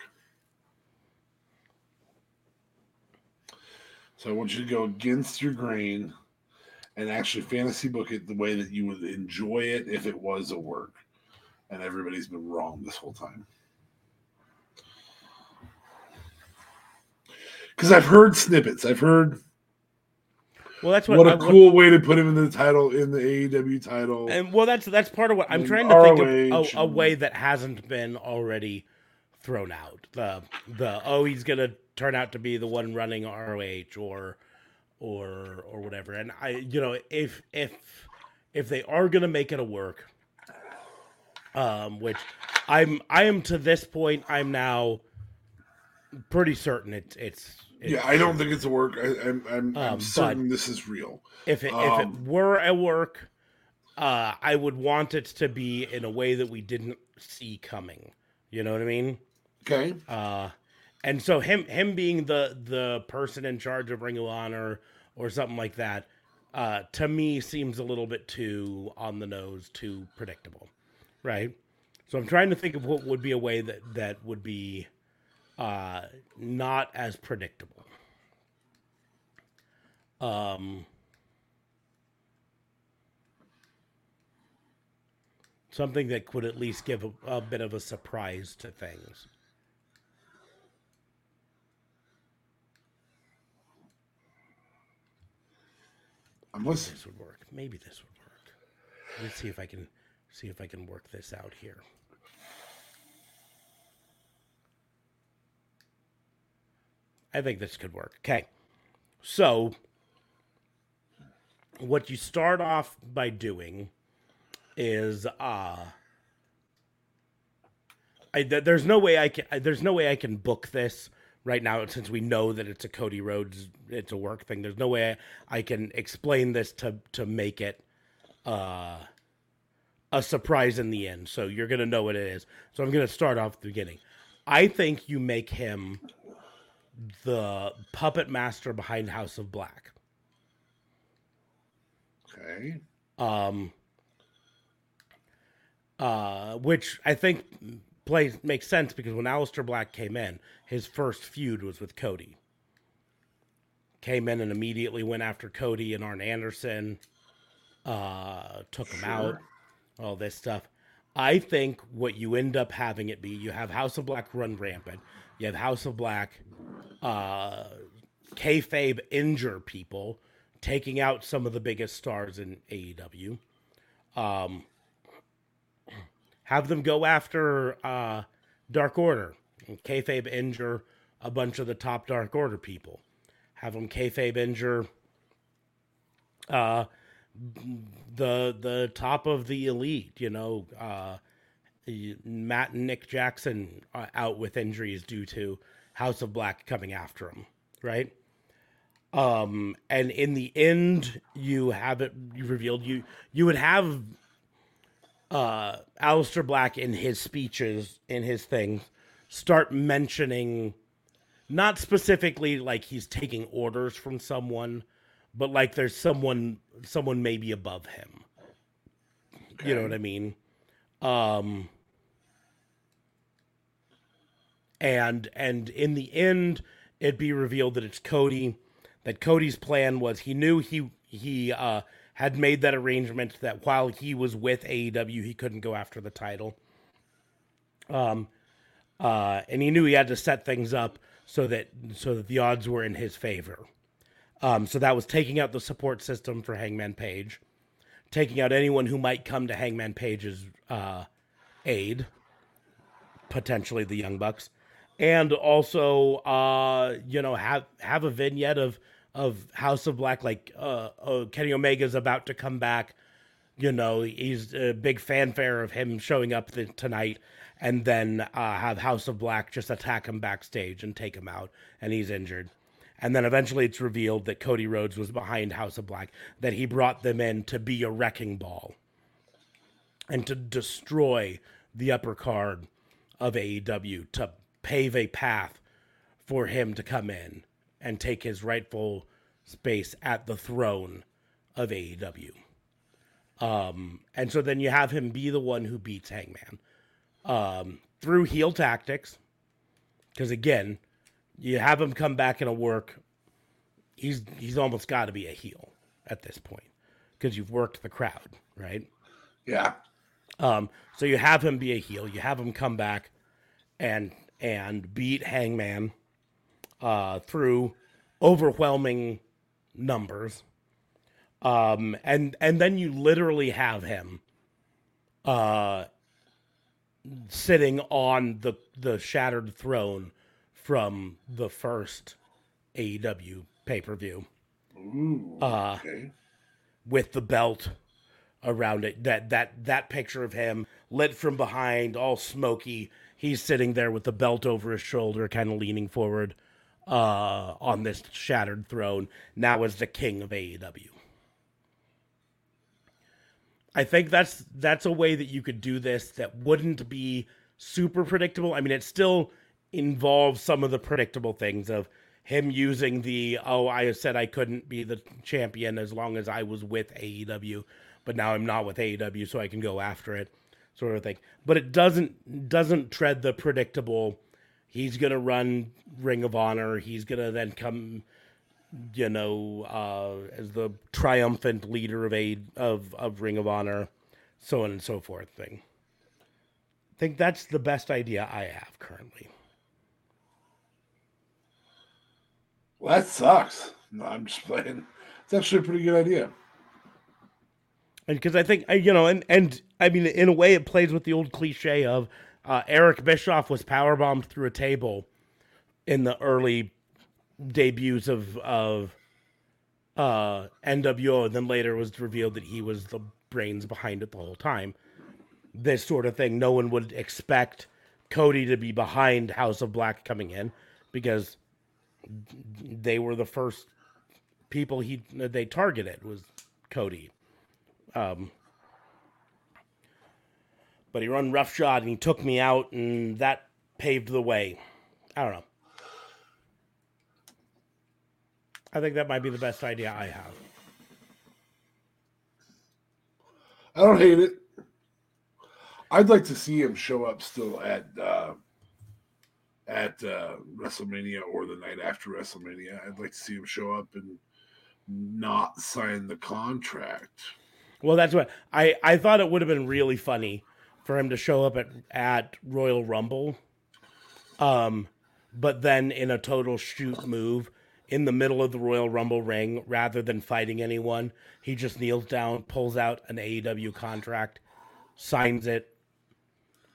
So I want you to go against your grain and actually fantasy book it the way that you would enjoy it if it was a work. And everybody's been wrong this whole time. Because I've heard snippets. I've heard Well, that's what. What I- a cool way to put him in the title in the AEW title. And well, that's that's part of what I'm trying to think of a, a way that hasn't been already thrown out. The the oh he's gonna turn out to be the one running ROH or or or whatever. And I you know if if if they are gonna make it a work, um, which I'm I am to this point I'm now pretty certain it's it's, it's yeah, I don't think it's a work. I, I'm I'm, I'm Um, certain this is real. if it if it Um, were a work, uh, I would want it to be in a way that we didn't see coming. You know what I mean? Okay. Uh, and so him him being the the person in charge of Ring of Honor or something like that, uh, to me seems a little bit too on the nose, too predictable, right? So I'm trying to think of what would be a way that that would be uh, not as predictable. Um, something that could at least give a, a bit of a surprise to things. I'm listening. This would work. Maybe this would work. Let's see if I can see if I can work this out here. I think this could work. Okay. So what you start off by doing is uh I, th- there's no way I can there's no way I can book this right now since we know that it's a Cody Rhodes it's a work thing. There's no way I, I can explain this to to make it uh a surprise in the end. So you're gonna know what it is. So I'm gonna start off at the beginning. I think you make him the puppet master behind House of Black. Okay. um, uh, which I think plays makes sense because when Aleister Black came in, his first feud was with Cody. Came in and immediately went after Cody and Arn Anderson, uh, took him out, all this stuff. I think what you end up having it be, you have House of Black run rampant. You have House of Black, uh, kayfabe injure people, taking out some of the biggest stars in AEW. Um, have them go after uh, Dark Order and kayfabe injure a bunch of the top Dark Order people. Have them kayfabe injure uh, the the top of the elite. You know, uh, Matt and Nick Jackson uh, out with injuries due to House of Black coming after him. Right? Um and in the end you have it you revealed you you would have uh Aleister Black in his speeches in his things start mentioning not specifically like he's taking orders from someone but like there's someone someone maybe above him. You know what i mean? Um and and in the end it be revealed that it's Cody that Cody's plan was he knew he he uh had made that arrangement that while he was with AEW he couldn't go after the title. Um uh and he knew he had to set things up so that so that the odds were in his favor. Um so that was taking out the support system for Hangman Page taking out anyone who might come to Hangman Page's uh aid potentially the Young Bucks, and also uh, you know have have a vignette of of House of Black, like uh, uh, Kenny Omega's about to come back. You know, he's a big fanfare of him showing up th- tonight, and then uh, have House of Black just attack him backstage and take him out, and he's injured. And then eventually it's revealed that Cody Rhodes was behind House of Black, that he brought them in to be a wrecking ball and to destroy the upper card of AEW to pave a path for him to come in and take his rightful space at the throne of AEW. Um, and so then you have him be the one who beats Hangman um, through heel tactics. Because again, you have him come back in a work. He's he's almost got to be a heel at this point because you've worked the crowd, right? Yeah. Um, so you have him be a heel. You have him come back and and beat Hangman uh, through overwhelming numbers. Um, and and then you literally have him, uh, sitting on the the shattered throne from the first AEW pay per view. Uh, okay. with the belt around it. That that that picture of him lit from behind, all smoky. He's sitting there with the belt over his shoulder, kind of leaning forward uh, on this shattered throne. Now as the king of AEW. I think that's that's a way that you could do this that wouldn't be super predictable. I mean, it still involves some of the predictable things of him using the oh, I said I couldn't be the champion as long as I was with AEW, but now I'm not with AEW, so I can go after it, sort of thing. But it doesn't doesn't tread the predictable. He's gonna run Ring of Honor. He's gonna then come you know, uh, as the triumphant leader of a of of Ring of Honor, so on and so forth thing. I think that's the best idea I have currently. Well, that sucks. No, I'm just playing. It's actually a pretty good idea. And because I think I- you know, and and I mean, in a way, it plays with the old cliche of uh, Eric Bischoff was powerbombed through a table in the early debuts of of uh, NWO, and then later was revealed that he was the brains behind it the whole time. This sort of thing, no one would expect Cody to be behind House of Black coming in because they were the first people he they targeted was Cody. Um, but he run roughshod and he took me out, and that paved the way. I don't know. I think that might be the best idea I have. I don't hate it. I'd like to see him show up still at uh, at uh, WrestleMania or the night after WrestleMania. I'd like to see him show up and not sign the contract. Well, that's what I I thought it would have been really funny for him to show up at at Royal Rumble, um, but then in a total shoot move in the middle of the Royal Rumble ring, rather than fighting anyone, he just kneels down, pulls out an AEW contract, signs it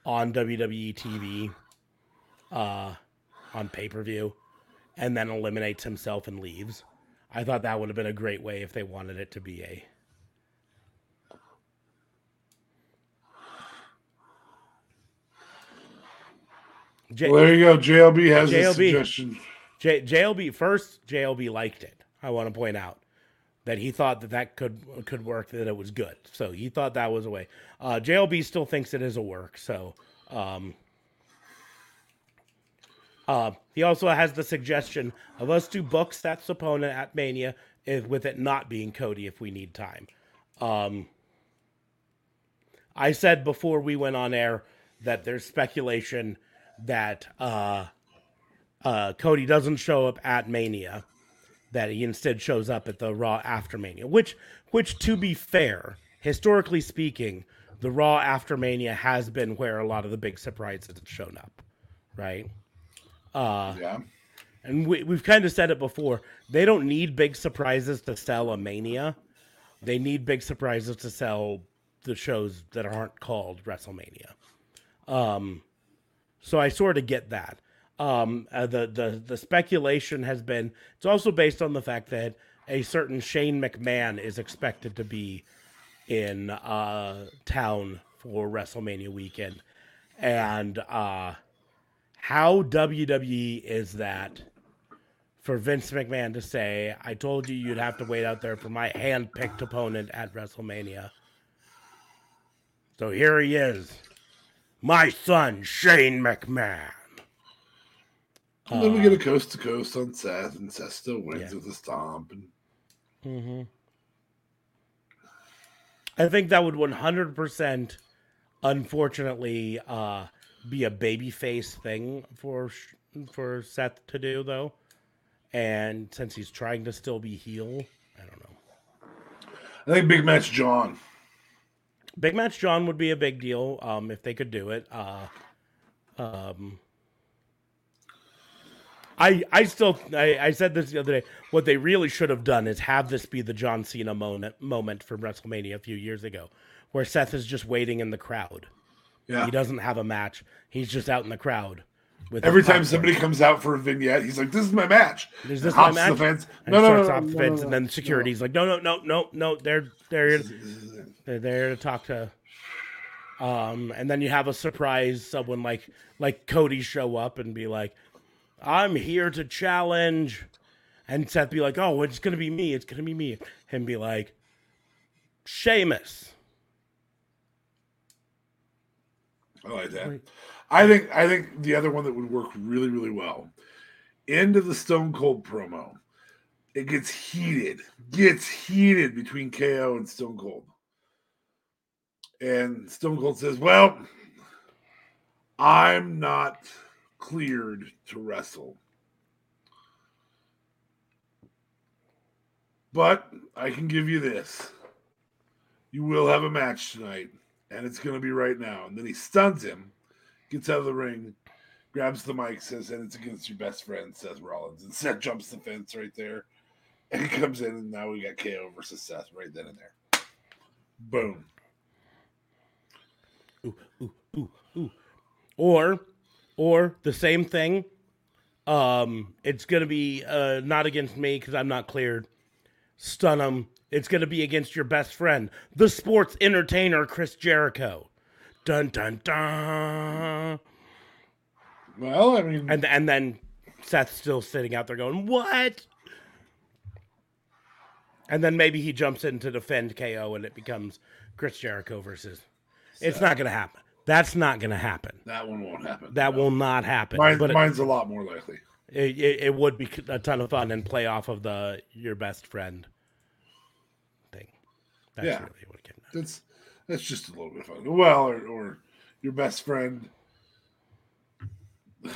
on WWE TV, uh, on pay per view, and then eliminates himself and leaves. I thought that would have been a great way if they wanted it to be a J- Well, there you go. JLB has a JLB. suggestion. J- JLB first. JLB liked it. I want to point out that he thought that that could could work. That it was good. So he thought that was a way. Uh, JLB still thinks it is a work. So um, uh, he also has the suggestion of us to book Seth's opponent at Mania, if, with it not being Cody if we need time. Um, I said before we went on air that there's speculation that uh, uh, Cody doesn't show up at Mania, that he instead shows up at the Raw after Mania. Which, which to be fair, historically speaking, the Raw after Mania has been where a lot of the big surprises have shown up, right? Uh, Yeah. and we, we've kind of said it before. They don't need big surprises to sell a Mania. They need big surprises to sell the shows that aren't called WrestleMania. Um, so I sort of get that. Um, uh, the the the speculation has been. It's also based on the fact that a certain Shane McMahon is expected to be in uh, town for WrestleMania weekend, and uh, how WWE is that for Vince McMahon to say, I told you you'd have to wait out there for my hand picked opponent at WrestleMania. So here he is, my son, Shane McMahon. And then we get a coast to coast on Seth, and Seth still wins Yeah. with a stomp. And hmm I think that would 100%, unfortunately, uh, be a babyface thing for for Seth to do, though. And since he's trying to still be heel, I don't know. I think Big Match John. Big Match John would be a big deal um, if they could do it. Uh, um, I I still I, I said this the other day. What they really should have done is have this be the John Cena moment moment from WrestleMania a few years ago, where Seth is just waiting in the crowd. Yeah. He doesn't have a match. He's just out in the crowd. Every time somebody comes out for a vignette, he's like, "This is my match." Is And this my match? The fence. And No, no, no, no, off the no, fence, no, and then security's like, no, no, no, no, no. They're they're they're there to talk to. Um, and then you have a surprise someone like like Cody show up and be like, "I'm here to challenge," and Seth be like, "Oh, it's gonna be me. It's gonna be me." Him be like, "Sheamus." I like that. I think I think the other one that would work really really well. End of the Stone Cold promo. It gets heated, gets heated between KO and Stone Cold. And Stone Cold says, "Well, I'm not cleared to wrestle. But I can give you this. You will have a match tonight, and it's going to be right now." And then he stuns him gets out of the ring, grabs the mic, says, and it's against your best friend, Seth Rollins. And Seth jumps the fence right there. And comes in, and now we got KO versus Seth right then and there. Boom. Ooh, ooh, ooh, ooh. Or, or the same thing. Um, it's gonna be uh not against me because I'm not cleared. Stun him. It's gonna be against your best friend, the sports entertainer Chris Jericho. Dun dun dun. Well, I mean, And and then Seth's still sitting out there going, "What?" And then maybe he jumps in to defend KO, and it becomes Chris Jericho versus. It's not gonna happen. That's not gonna happen. that one won't happen. That will not happen. Mine, but it, mine's a lot more likely. it, it, it would be a ton of fun and play off of the your best friend thing. That's Yeah. really what it came. That's that's just a little bit of fun. Well, or, or your best friend.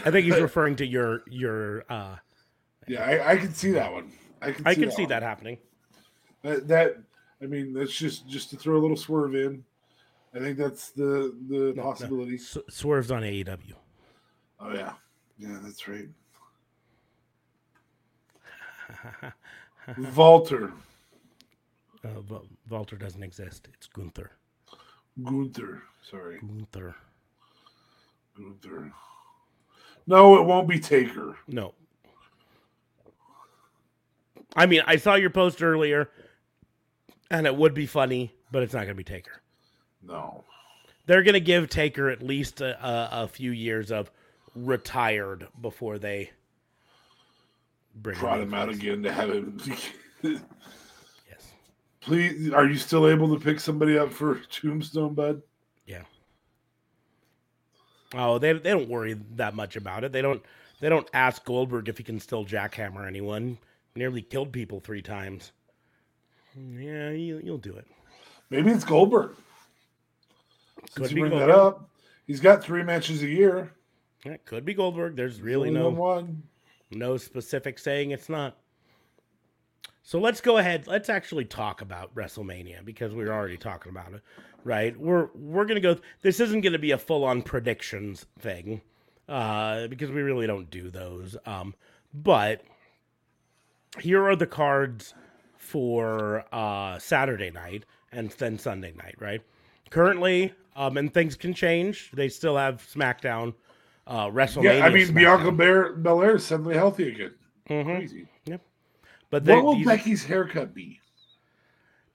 I think he's referring to your your. uh Yeah, I, I can see that one. I can. I see can that see one. that happening. That, that I mean, that's just just to throw a little swerve in. I think that's the the No, no. possibility. S- Swerve's on AEW. Oh yeah, yeah, that's right. Walter Uh, Val- Walter doesn't exist. It's Gunther. Gunther. Sorry, Gunther. Gunther. No, it won't be Taker. No. I mean, I saw your post earlier, and it would be funny, but it's not going to be Taker. No. They're going to give Taker at least a, a, a few years of retired before they bring Trot in him out again to have him. Please, are you still able to pick somebody up for Tombstone, bud? Yeah. Oh, they they don't worry that much about it. They don't they don't ask Goldberg if he can still jackhammer anyone. Nearly killed people three times. Yeah, you, you'll do it. Maybe it's Goldberg. Could Since you bring that up, he's got three matches a year. It could be Goldberg. There's really no one. no specific saying it's not. So let's go ahead. Let's actually talk about WrestleMania because we were already talking about it, right? We're we're gonna go. This isn't gonna be a full on predictions thing, uh, because we really don't do those. Um, but here are the cards for uh, Saturday night and then Sunday night, right? Currently, um, and things can change. They still have SmackDown, uh, WrestleMania. Yeah, I mean Bianca SmackDown. Bear, Belair is suddenly healthy again. Mhm. Crazy. But they, What will these- Becky's haircut be?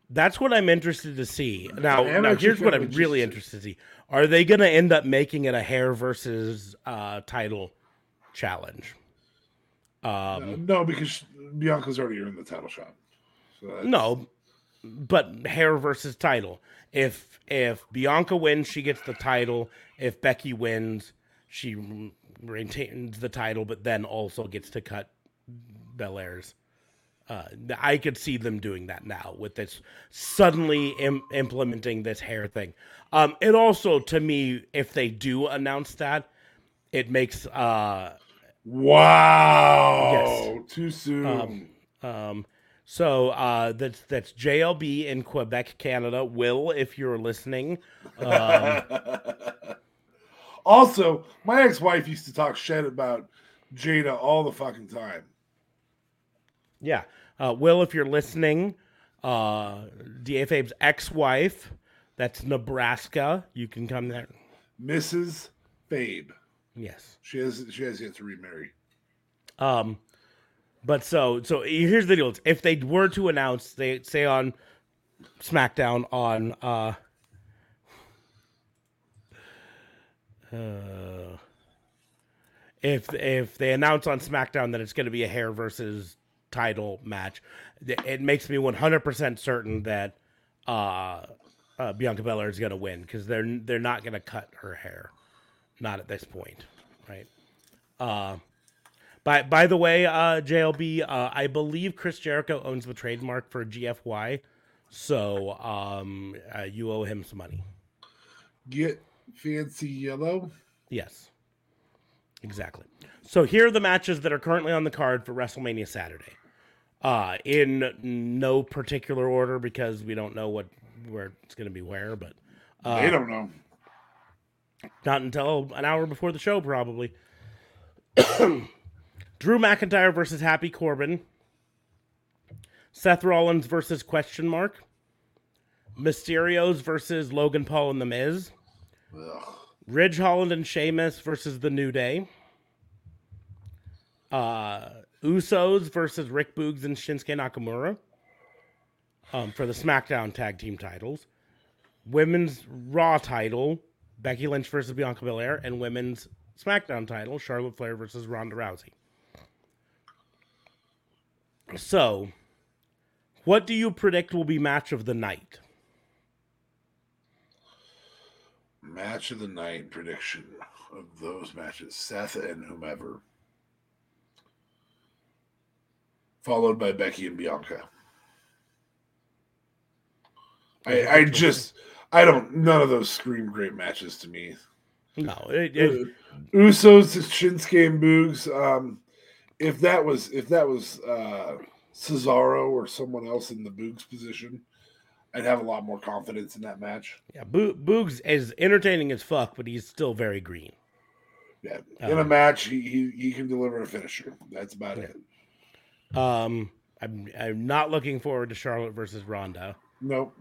That's what I'm interested to see. Now, now here's what I'm really interested. to see. Are they going to end up making it a hair versus uh, title challenge? Um, no, because Bianca's already in the title shot. So no, but hair versus title. If if Bianca wins, she gets the title. If Becky wins, she retains the title, but then also gets to cut Belair's. Uh, I could see them doing that now with this suddenly Im- implementing this hair thing. Um, it also, to me, if they do announce that, it makes uh, Wow. Yes. Too soon. Um, um, so uh, that's that's JLB in Quebec, Canada. Will, if you're listening, um, also, my ex-wife used to talk shit about Jada all the fucking time. Yeah. Uh, Will, if you're listening, uh, DA Fabe's ex-wife, that's Nebraska. You can come there. Mrs. Fabe. Yes. She has she has yet to remarry. Um, but so so here's the deal: if they were to announce, they say on SmackDown on uh, uh if if they announce on SmackDown that it's going to be a hair versus title match, it makes me 100% certain that uh, uh, Bianca Belair is going to win because they're they're not going to cut her hair, not at this point, right? Uh, by by the way, uh, JLB, uh, I believe Chris Jericho owns the trademark for GFY, so um, uh, you owe him some money. Get fancy yellow. Yes, exactly. So here are the matches that are currently on the card for WrestleMania Saturday. Uh, in no particular order because we don't know what where it's going to be where, but uh, they don't know. Not until an hour before the show, probably. Drew McIntyre versus Happy Corbin. Seth Rollins versus Question Mark. Mysterios versus Logan Paul and The Miz. Ugh. Ridge Holland and Sheamus versus The New Day. Uh, Usos versus Rick Boogs and Shinsuke Nakamura um, for the SmackDown Tag Team titles. Women's Raw title, Becky Lynch versus Bianca Belair, and Women's SmackDown title, Charlotte Flair versus Ronda Rousey. So, what do you predict will be match of the night? Match of the night prediction of those matches Seth and whomever. Followed by Becky and Bianca. I, I just, I don't, none of those scream great matches to me. No, it, it, Usos, Shinsuke, and Boogs. Um, if that was if that was uh, Cesaro or someone else in the Boogs position, I'd have a lot more confidence in that match. yeah, Bo- Boogs is entertaining as fuck, but he's still very green. Yeah, in a Um, match, he, he he can deliver a finisher. That's about it. Um, I'm I'm not looking forward to Charlotte versus Ronda. Nope.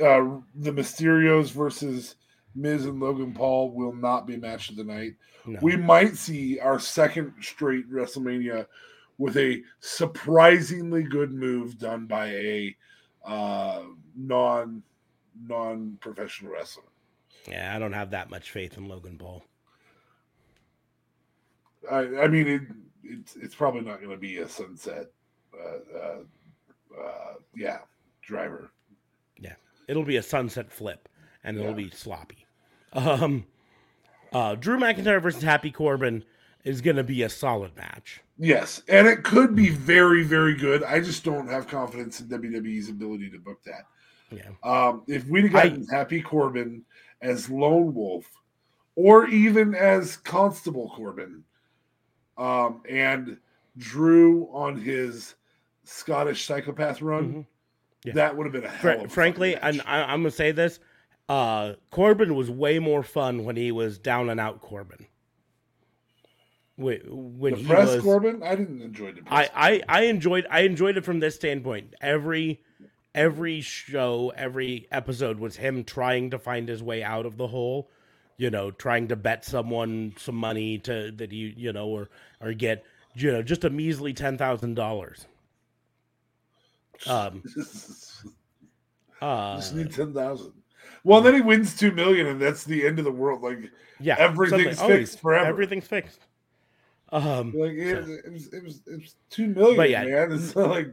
Uh, the Mysterios versus Miz and Logan Paul will not be match of the night. No. We might see our second straight WrestleMania with a surprisingly good move done by a uh, non non professional wrestler. yeah, I don't have that much faith in Logan Paul. I, I mean, it, it's it's probably not going to be a sunset. Uh, uh, uh, yeah, driver. Yeah, it'll be a sunset flip, and it'll Yeah. be sloppy. Um, uh, Drew McIntyre versus Happy Corbin is going to be a solid match. Yes, and it could be very, very good. I just don't have confidence in WWE's ability to book that. Yeah, Um, if we'd gotten Happy Corbin as Lone Wolf, or even as Constable Corbin, um, and Drew on his Scottish psychopath run, Mhm. Yeah. that would have been a hell Fr- of a frankly, and. I, I'm going to say this: uh, Corbin was way more fun when he was down and out Corbin. When, when the he press was, Corbin, I didn't enjoy the press. I, I I enjoyed I enjoyed it from this standpoint. Every every show, every episode was him trying to find his way out of the hole. You know, trying to bet someone some money to that he you know or or get you know just a measly ten thousand dollars. Um. Uh. just need ten thousand. Well, then he wins two million, and that's the end of the world. Like, Yeah. everything's suddenly, fixed forever. Everything's fixed. Um. like it, So- it, was, it was it was two million, But yeah. man. It's like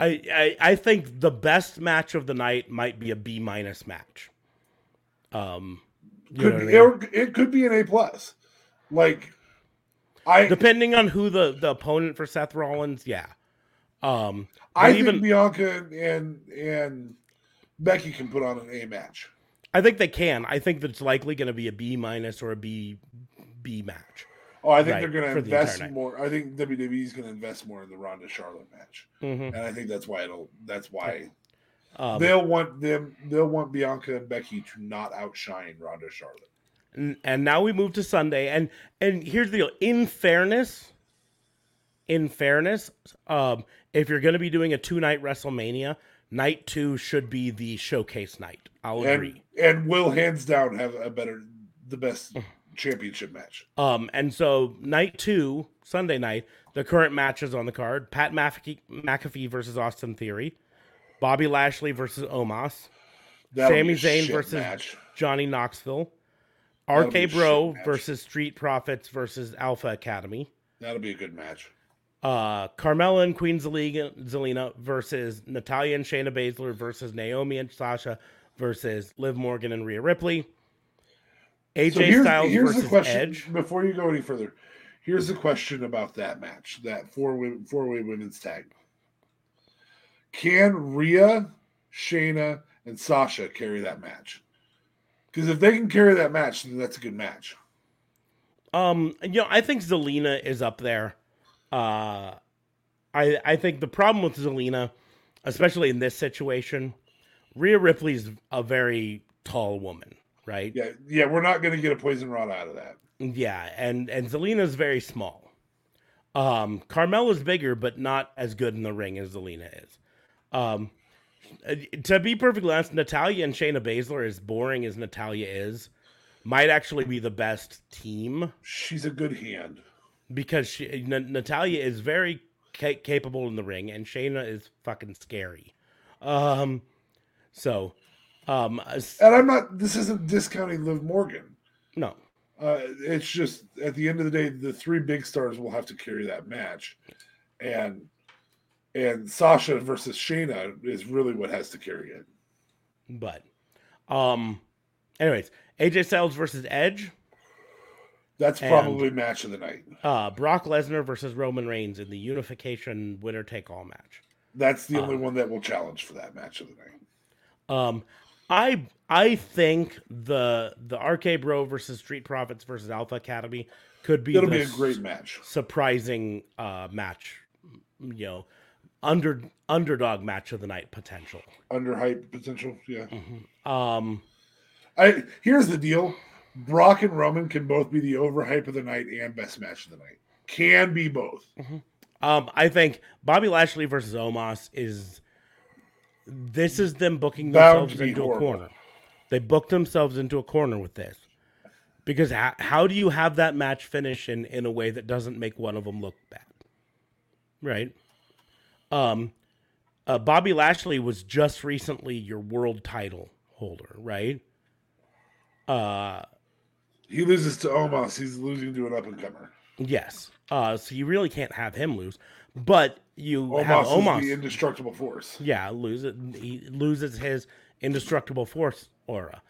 I, I I think the best match of the night might be a B minus match. Um, you could I mean? it could be an A plus. Like, I depending on who the the opponent for Seth Rollins, yeah. Um, I think even Bianca and, and Becky can put on an A match. I think they can. I think that it's likely going to be a B minus or a B B match. Oh, I think Right, they're going to invest more. I think WWE's going to invest more in the Ronda Charlotte match, hmm and I think that's why it'll. That's why Um, they'll want them. They'll want Bianca and Becky to not outshine Ronda Charlotte. and, and now we move to Sunday, and and here's the deal. In fairness, in fairness, um, if you're going to be doing a two night WrestleMania, night two should be the showcase night. I'll agree. And, and will hands down have a better, the best championship match. Um, and so night two, Sunday night, the current matches on the card: Pat McAfee, McAfee versus Austin Theory, Bobby Lashley versus Omos, That'll Sami Zayn versus match. Johnny Knoxville, That'll be a RK Bro versus Street Profits versus Alpha Academy. That'll be a good match. uh, Carmella and Queen Zelina, Zelina versus Natalya and Shayna Baszler versus Naomi and Sasha versus Liv Morgan and Rhea Ripley. AJ So here's, Styles here's the versus question Edge. before you go any further. Here's the question about that match, that four four way women's tag. Can Rhea, Shayna, and Sasha carry that match? Because if they can carry that match, then that's a good match. Um, you know, I think Zelina is up there. Uh, I I think the problem with Zelina, especially in this situation, Rhea Ripley's a very tall woman, right? Yeah, yeah, we're not going to get a poison rana out of that. Yeah, and and Zelina's very small. Um, Carmella's bigger, but not as good in the ring as Zelina is. Um, to be perfectly honest, Natalya and Shayna Baszler, as boring as Natalya is, might actually be the best team She's a good hand. because she, N- Natalya is very ca- capable in the ring, and Shayna is fucking scary. Um, so, um, And I'm not. This isn't discounting Liv Morgan. no, Uh, it's just at the end of the day, the three big stars will have to carry that match, and and Sasha versus Shayna is really what has to carry it. but, um, anyways, AJ Styles versus Edge. That's And- probably match of the night. uh, Brock Lesnar versus Roman Reigns in the unification winner take all match. That's the only Uh, one that will challenge for that match of the night. Um, I I think the the RK Bro versus Street Profits versus Alpha Academy could be It'll be a great match. surprising uh, match. You know, under underdog match of the night potential. Under hype potential, yeah. Um, I here's the deal: Brock and Roman can both be the overhype of the night and best match of the night. Can be both. um, I think Bobby Lashley versus Omos is. This is them booking Bound themselves into a corner. They booked themselves into a corner with this. Because how, how do you have that match finish in, in a way that doesn't make one of them look bad? Right? Um, uh, Bobby Lashley was just recently your world title holder, right? Uh, He loses to Omos. He's losing to an up and comer. yes. Uh, so you really can't have him lose. But you have Omos, Omos. is the indestructible force. Yeah, lose it. He loses his indestructible force aura.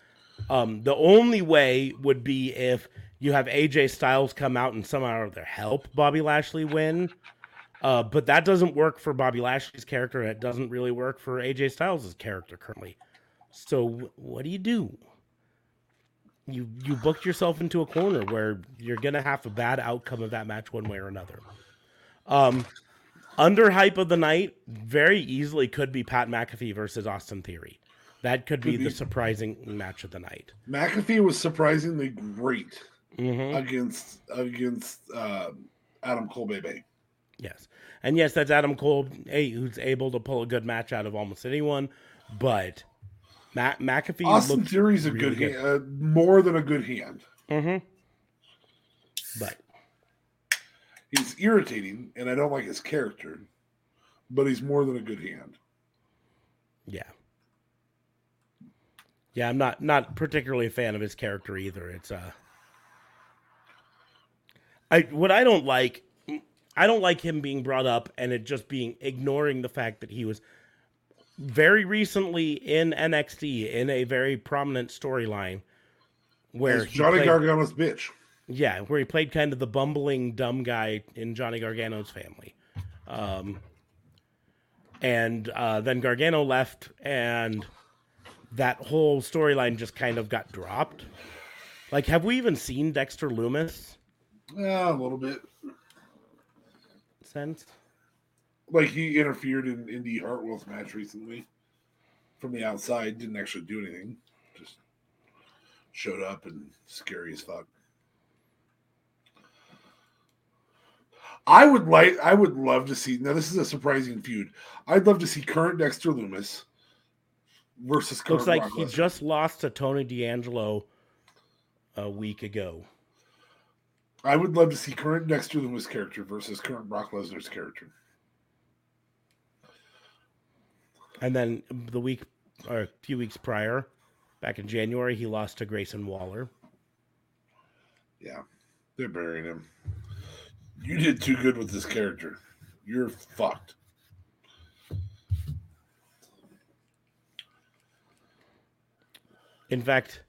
Um, the only way would be if you have AJ Styles come out and somehow or other help Bobby Lashley win. Uh, but that doesn't work for Bobby Lashley's character, it doesn't really work for AJ Styles' character currently. So what do you do? You you booked yourself into a corner where you're gonna have a bad outcome of that match one way or another. Um, under hype of the night very easily could be Pat McAfee versus Austin Theory. That could, be, Could the be. surprising match of the night. McAfee was surprisingly great hmm against against uh, Adam Cole, baby. Yes, and yes, that's Adam Cole, hey, who's able to pull a good match out of almost anyone. But Matt McAfee Austin Theory's a really good, hand, uh, more than a good hand. hmm But He's irritating, and I don't like his character, but he's more than a good hand. yeah, yeah, I'm not not particularly a fan of his character either. It's uh, I what I don't like, I don't like him being brought up and it just being ignoring the fact that he was very recently in NXT in a very prominent storyline where he Johnny played- Gargano's bitch. Yeah, where he played kind of the bumbling dumb guy in Johnny Gargano's family. Um, and uh, then Gargano left, and that whole storyline just kind of got dropped. Like, have we even seen Dexter Lumis Yeah, a little bit. Since? Like he interfered in Indi Hartwell's match recently from the outside. Didn't actually do anything. Just showed up and scary as fuck. I would like. I would love to see. Now, this is a surprising feud. I'd love to see current Dexter Lumis versus current Looks like Brock he Lesnar. just lost to Tony D'Angelo a week ago. I would love to see current Dexter Lumis character versus current Brock Lesnar's character. And then the week or a few weeks prior, back in January, he lost to Grayson Waller. Yeah, they're burying him. You did too good with this character. You're fucked. In fact,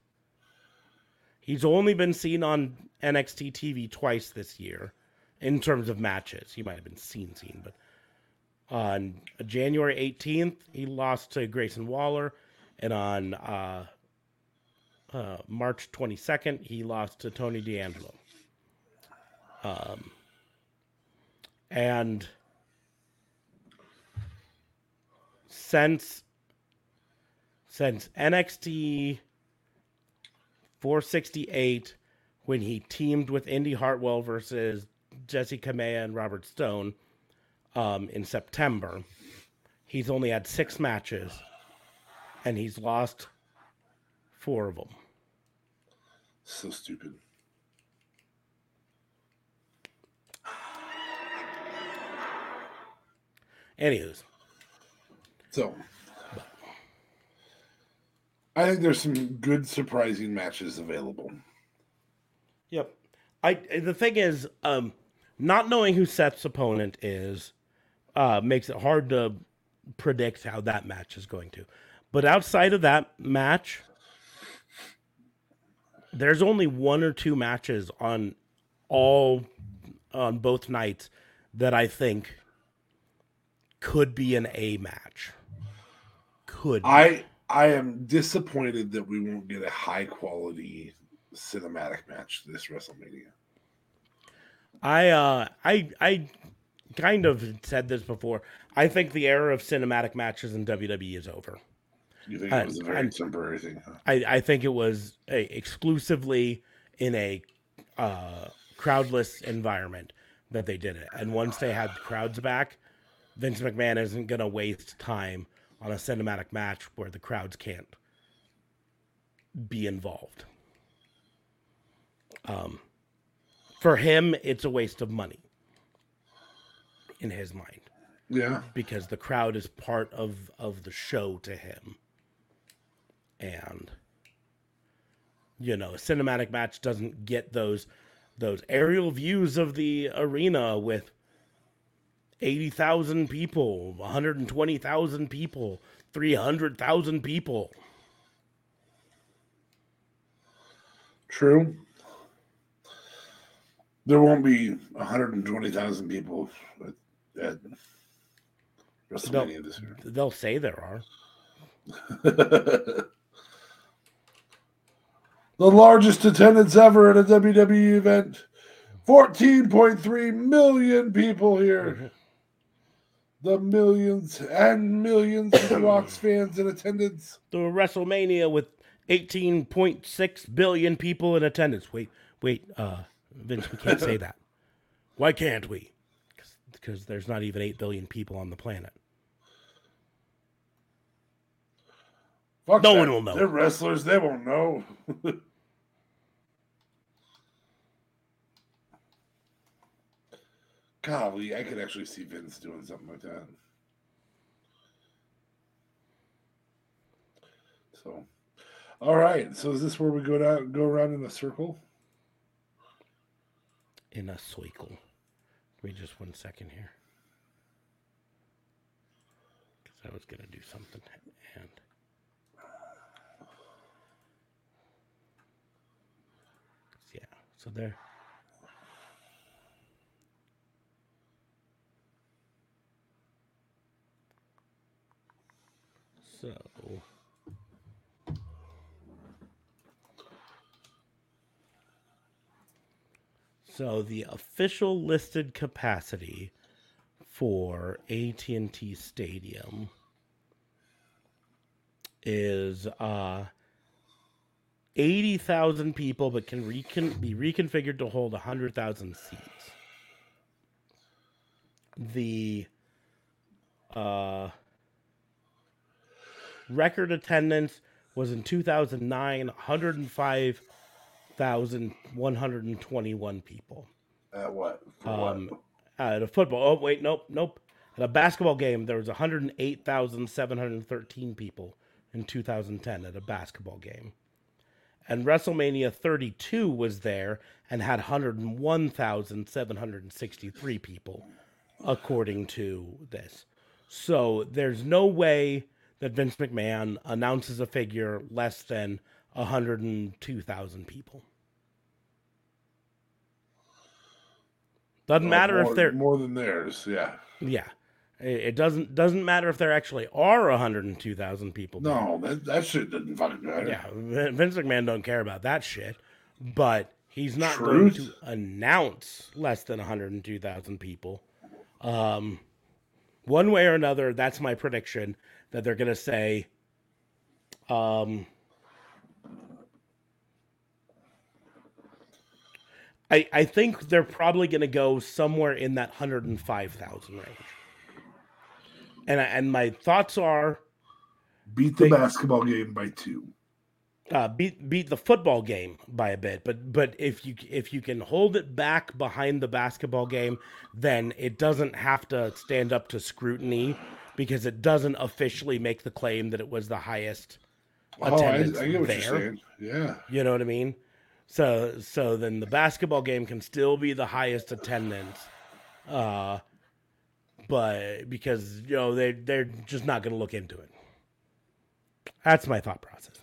he's only been seen on NXT TV twice this year in terms of matches. He might have been seen, seen, but on January 18th, he lost to Grayson Waller, and on uh, uh, March 22nd, he lost to Tony D'Angelo. Um, and since since NXT 468 when he teamed with Indi Hartwell versus Jessi Kamea and Robert Stone um, in September. He's only had six matches and he's lost four of them. So stupid. Anywho's, So I think there's some good surprising matches available. Yep. I the thing is, um, not knowing who Seth's opponent is, uh, makes it hard to predict how that match is going to. But outside of that match, there's only one or two matches on all on both nights that I think could be an A match. Could. I I am disappointed that we won't get a high quality cinematic match this WrestleMania. I uh I I kind of said this before. I think the era of cinematic matches in WWE is over. You think it was a very I'm- temporary thing? Huh? I, I think it was a, exclusively in a uh, crowdless environment that they did it. And once they had crowds back, Vince McMahon isn't going to waste time on a cinematic match where the crowds can't be involved. Um, for him, it's a waste of money in his mind. Yeah, because the crowd is part of of the show to him. And you know a cinematic match doesn't get those those aerial views of the arena with 80,000 people 120,000 people 300,000 people. True. There won't be 120,000 people at, at WrestleMania this year. they'll say there are the largest attendance ever at a WWE event. 14.3 million people here. The millions and millions of Rocks fans in attendance. the WrestleMania with 18.6 billion people in attendance. Wait, wait, uh, Vince, we can't say that. Why can't we? Because there's not even 8 billion people on the planet. Fuck No that. one will know. They're wrestlers. They won't know. Golly, I could actually see Vince doing something like that. So, all right. So is this where we go down, go around in a circle? In a cycle. Give me just one second here. Because I was going to do something. And. Yeah, so there. So. So the official listed capacity for AT&T Stadium is uh 80,000 people but can recon- be reconfigured to hold 100,000 seats. the uh, record attendance was in 2009 105,121 people. At what? For Um, what? at a football. Oh wait, nope, nope. At a basketball game, there was 108,713 people in 2010 at a basketball game. And WrestleMania 32 was there and had 101,763 people, according to this. So there's no way that Vince McMahon announces a figure less than 102,000 people. Doesn't matter Oh, more, if they're more than theirs. Yeah. yeah. It doesn't doesn't matter if there actually are 102,000 people. there. No, that, that shit doesn't fucking matter. Yeah, Vince McMahon don't care about that shit, but he's not going to announce less than 102,000 people. Um, one way or another, that's my prediction that they're going to say. Um, I I think they're probably going to go somewhere in that 105,000 range. And I, and my thoughts are Beat the They- basketball game by two. uh, beat beat the football game by a bit, but but if you if you can hold it back behind the basketball game, then it doesn't have to stand up to scrutiny because it doesn't officially make the claim that it was the highest Oh, I, attendance I there. Yeah. You know what I mean? So so then the basketball game can still be the highest attendance, uh, but because you know they they're just not going to look into it. That's my thought process.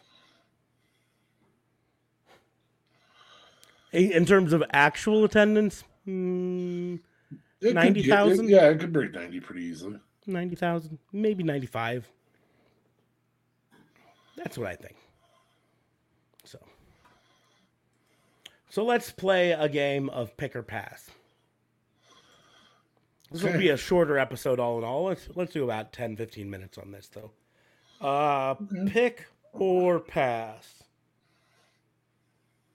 In terms of actual attendance, could get- 90,000? Yeah, it could break 90 pretty easily. ninety thousand, maybe ninety five. That's what I think. So let's play a game of pick or pass. This will be a shorter episode, all in all. Let's let's do about 10, 15 minutes on this, though. Uh, pick or pass.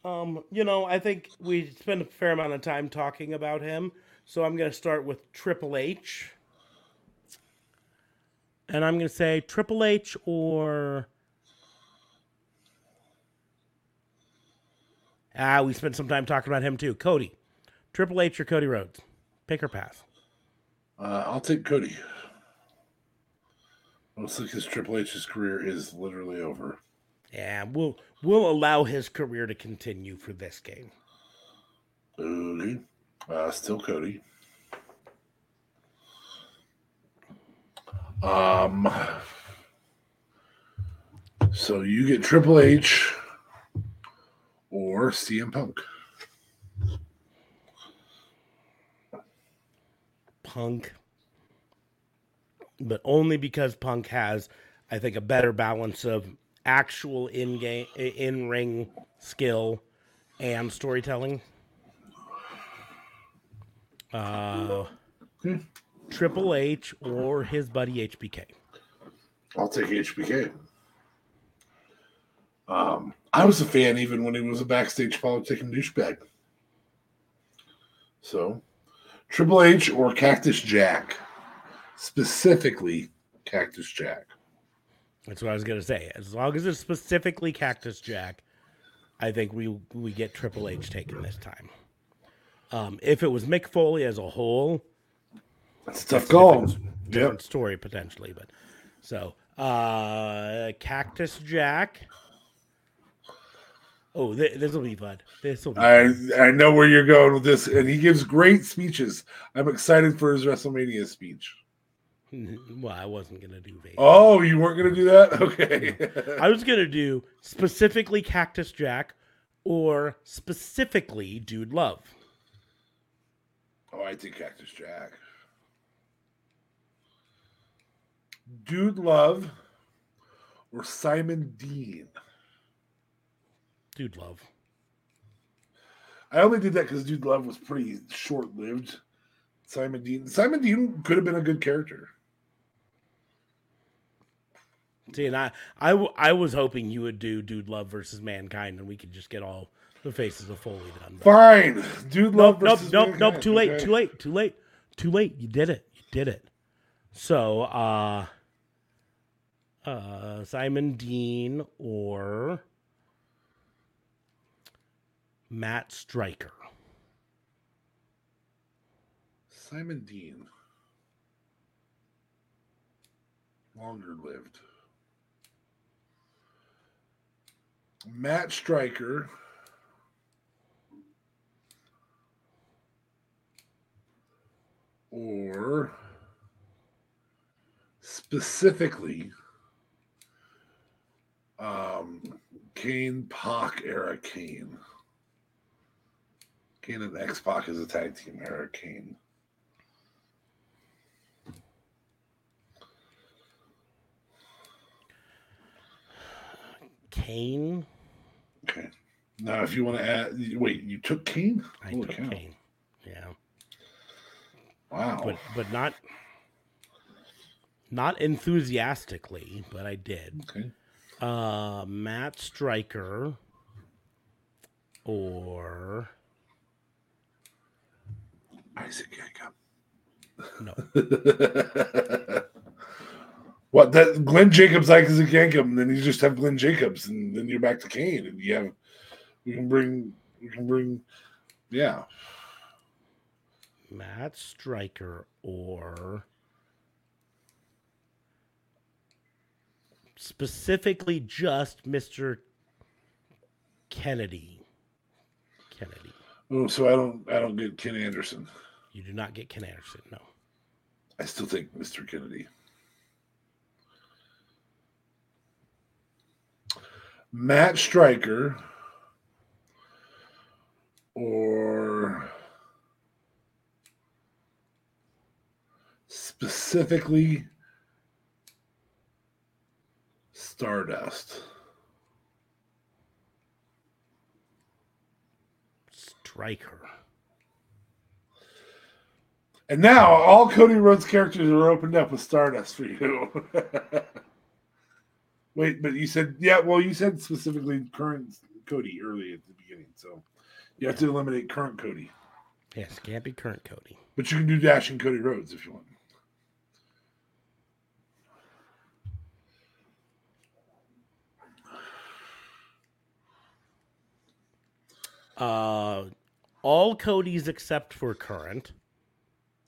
Um, you know, I think we spent a fair amount of time talking about him, so I'm going to start with Triple H. And I'm going to say Triple H or. Ah, we spent some time talking about him too. Cody. Triple H or Cody Rhodes? Pick or pass? Uh, I'll take Cody. Mostly because Triple H's career is literally over. Yeah, we'll we'll allow his career to continue for this game. Okay. Uh, still Cody. Um. So you get Triple H or CM Punk. Punk. But only because Punk has, I think, a better balance of actual in game in ring skill and storytelling. Uh, Hmm. Triple H or his buddy HBK. I'll take HBK. Um, I was a fan even when he was a backstage politicking douchebag. So, Triple H or Cactus Jack, specifically Cactus Jack. That's what I was gonna say. As long as it's specifically Cactus Jack, I think we we get Triple H taken this time. Um, if it was Mick Foley as a whole, That's a tough call. different, different story potentially, but so uh Cactus Jack. Oh, th- this will be fun. This will be. I I know where you're going with this, and he gives great speeches. I'm excited for his WrestleMania speech. well, I wasn't gonna do Vader. Oh, you weren't gonna do that? Okay. I was gonna do specifically Cactus Jack, or specifically Dude Love. oh, I think Cactus Jack. Dude Love or Simon Dean. Dude Love. I only did that because Dude Love was pretty short lived. Simon Dean. Simon Dean could have been a good character. See, and I, I, w- I was hoping you would do Dude Love versus Mankind, and we could just get all the faces of Foley done. But Fine. Dude Love nope, nope, nope, nope. Too late, Okay. too late, too late, too late. You did it. You did it. So, uh, uh, Simon Dean or Matt Striker. Simon Dean. Longer lived. Matt Striker. Or specifically um Kane Pac era Kane. Kane and X Pac is a tag team era Kane. Kane. Okay. Now, if you want to add, wait, you took Kane? I Holy took cow. Kane. Yeah, Wow. but but not not enthusiastically, but I did. okay. Uh, Matt Striker or Isaac Jacob. no what that Glenn Jacobs like Isaac Yankem, and then you just have Glenn Jacobs, and then you're back to Kane, and you have we can bring we can bring yeah. Matt Striker or specifically just Mr. Kennedy. Kennedy. Oh, so I don't I don't get Ken Anderson. You do not get Ken Anderson. No. I still think Mr. Kennedy. Matt Striker or specifically Stardust. Striker. And now all Cody Rhodes characters are opened up with Stardust for you. Wait, but you said yeah. Well, you said specifically current Cody early at the beginning, so you have to eliminate current Cody. Yes, can't be current Cody. But you can do Dashing Cody Rhodes if you want. Uh, all Codys except for current.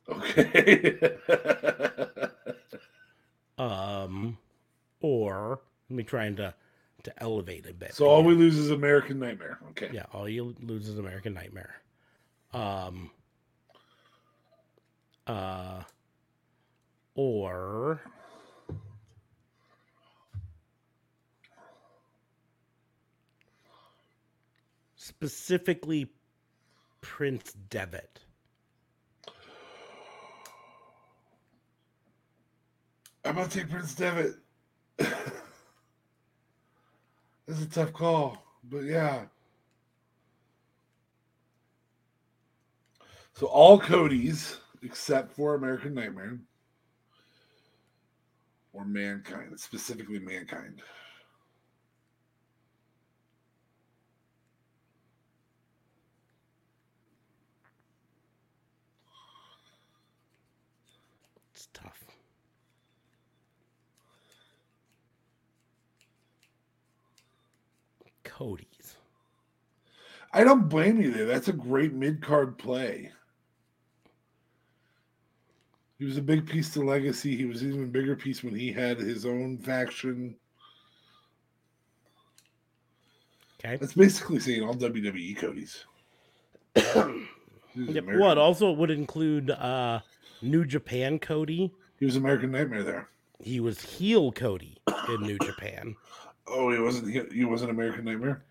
Okay. Um, or let me trying to to elevate a bit. so all here. we lose is American Nightmare. Okay. Yeah, all you lose is American Nightmare. Um uh or specifically Prince Devitt. I'm gonna take Prince Devitt. That's a tough call, but yeah. So all Cody's except for American Nightmare or Mankind, specifically Mankind. It's tough. Cody's. I don't blame you there. That's a great mid card play. He was a big piece to legacy. He was an even bigger piece when he had his own faction. Okay. That's basically saying all WWE Cody's. Yep. Also would include uh New Japan Cody. He was American Nightmare there. He was heel Cody in New Japan. Oh, he wasn't. He, he wasn't American Nightmare.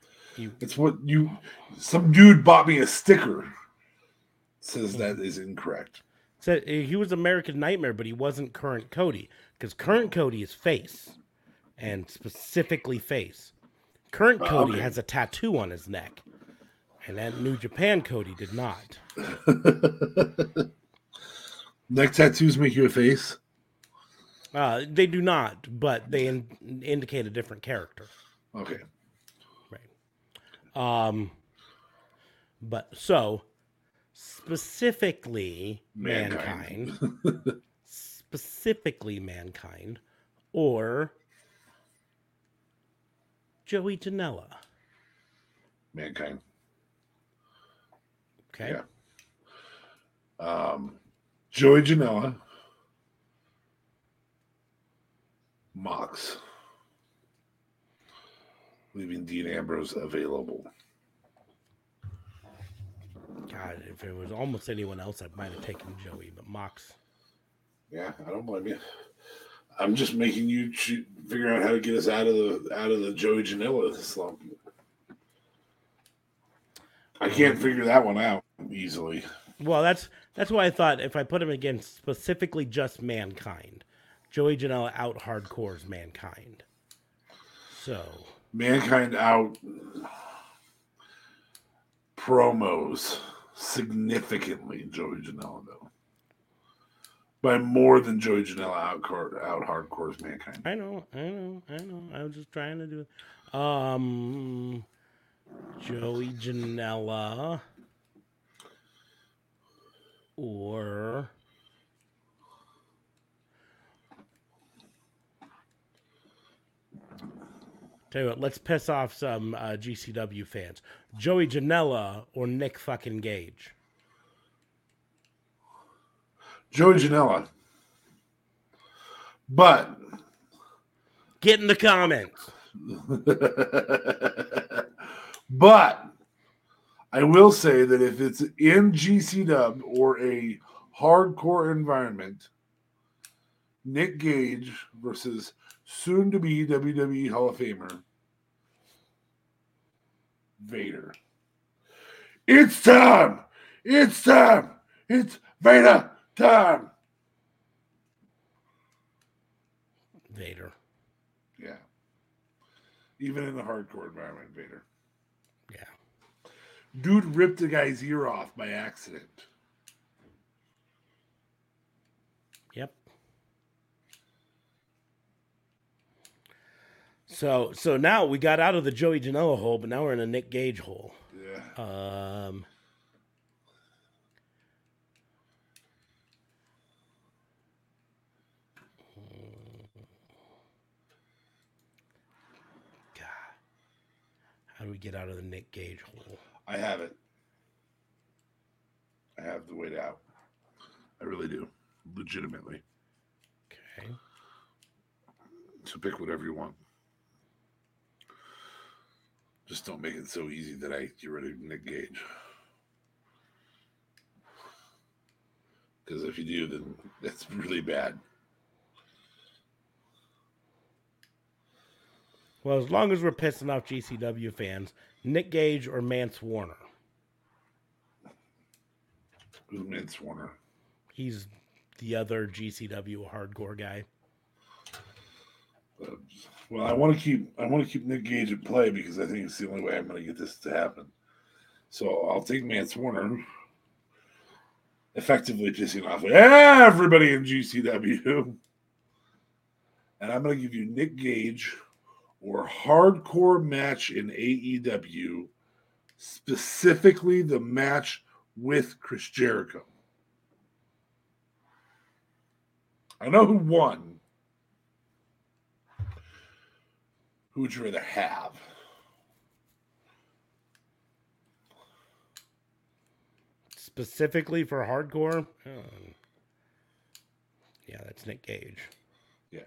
It's what you. Some dude bought me a sticker. Says that is incorrect. said he was American Nightmare, but he wasn't current Cody because current Cody is face, and specifically face. Current Uh, Cody okay. has a tattoo on his neck, and that New Japan Cody did not. Neck tattoos make you a face. Uh, they do not, but they in, indicate a different character. Okay. Right. Um, but so specifically, Mankind. mankind, specifically mankind, or Joey Janela. Mankind. Okay. Yeah. Um, Joey Janela. Mox. Leaving Dean Ambrose available. God, if it was almost anyone else, I might have taken Joey, but Mox. Yeah, I don't blame you. I'm just making you choo- figure out how to get us out of the out of the Joey Janela slump. I can't figure that one out easily. Well, that's that's why I thought if I put him against specifically just mankind, Joey Janela out hardcores mankind. So Mankind out promos significantly Joey Janela though. By more than Joey Janela out out hardcores mankind. I know, I know, I know. I was just trying to do it. Um, Joey Janela or tell you what, let's piss off some uh, GCW fans. Joey Janela or Nick fucking Gage. Joey Janela. But Get in the comments. but I will say that if it's in GC Dub or a hardcore environment, Nick Gage versus soon to be WWE Hall of Famer Vader. It's time! It's time! It's Vader time! Vader. Yeah. Even in the hardcore environment, Vader. Yeah. Dude ripped a guy's ear off by accident. Yep. So so now we got out of the Joey Janela hole, but now we're in a Nick Gage hole. Yeah. Um God. How do we get out of the Nick Gage hole? I have it. I have the way out. I really do. Legitimately. Okay. So pick whatever you want. Just don't make it so easy that I get rid of Nick Gage. Because if you do, then that's really bad. Well, as long as we're pissing off GCW fans, Nick Gage or Mance Warner. Who's Vince Warner? He's the other GCW hardcore guy. Well, I want to keep I want to keep Nick Gage at play because I think it's the only way I'm going to get this to happen. So I'll take Mance Warner, effectively pissing off everybody in GCW, and I'm going to give you Nick Gage or hardcore match in AEW, specifically the match with Chris Jericho. I know who won. Who would you rather have? Specifically for hardcore? Um, yeah, that's Nick Gage. Yeah.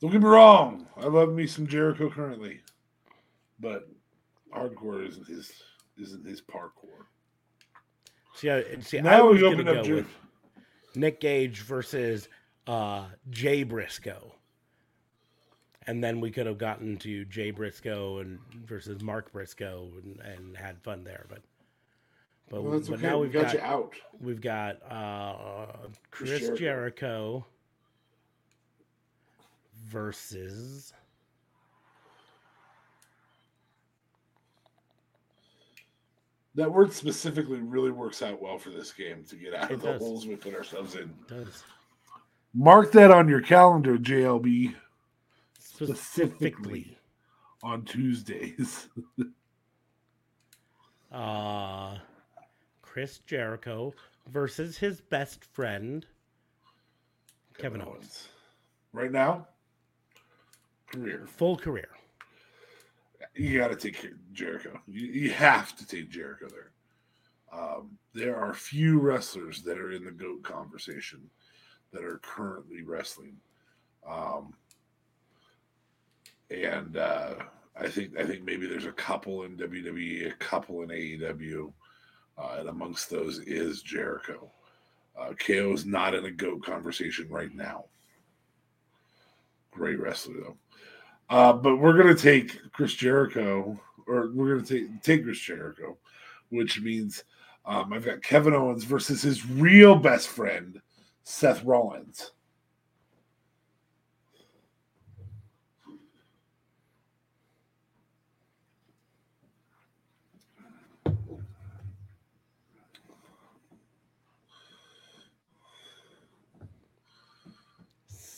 Don't get me wrong. I love me some Jericho currently, but hardcore isn't his isn't his parkour. See, I, see, I Now was we going open to up go with Nick Gage versus uh, Jay Briscoe. And then we could have gotten to Jay Briscoe and versus Mark Briscoe and, and had fun there, but but, Well, but okay. now we we've got, got, you out. we've got uh, Chris Jericho. Jericho versus That word specifically really works out well for this game to get out It of the does. holes we put ourselves in. does Mark that on your calendar, JLB, specifically Specifically. on Tuesdays. uh Chris Jericho versus his best friend Kevin Owens. Right now, career. Full career. You got to take Jericho. You, you have to take Jericho there. Um, there are few wrestlers that are in the GOAT conversation that are currently wrestling. Um, and uh, I think I think maybe there's a couple in WWE, a couple in AEW, uh, and amongst those is Jericho. Uh, KO is not in a GOAT conversation right now. Great wrestler though. Uh, but we're gonna take Chris Jericho, or we're gonna take take Chris Jericho, which means um, I've got Kevin Owens versus his real best friend, Seth Rollins.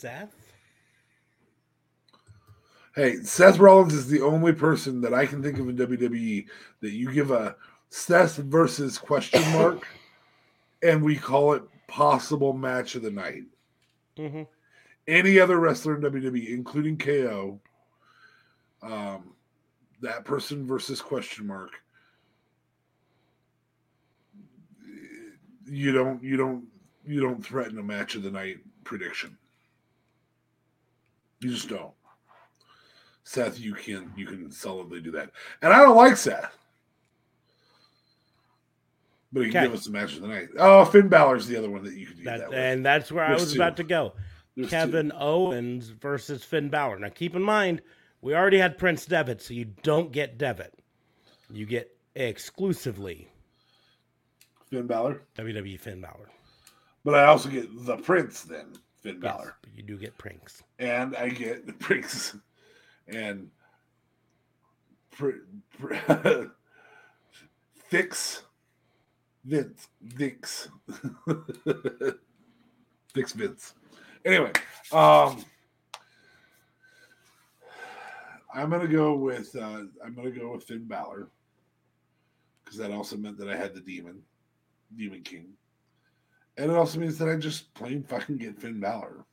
Seth? Hey, Seth Rollins is the only person that I can think of in WWE that you give a Seth versus question mark, and we call it possible match of the night. Mm-hmm. Any other wrestler in WWE, including KO, um, that person versus question mark, you don't, you don't, you don't threaten a match of the night prediction. You just don't. Seth, you can you can solidly do that. And I don't like Seth. But he can Okay. give us a match of the night. Oh, Finn Balor's the other one that you could do that, That, and that's where I was two. about to go. There's two. Kevin Owens versus Finn Balor. Now, keep in mind, we already had Prince Devitt, so you don't get Devitt. You get exclusively Finn Balor. WWE Finn Balor. But I also get the Prince then, Finn Yes, but you do get Prince. And I get the Prince and pr- pr- Fix Vince. Fix Vince. Anyway, um I'm gonna go with uh I'm gonna go with Finn Balor. Because that also meant that I had the demon, Demon King. And it also means that I just plain fucking get Finn Balor.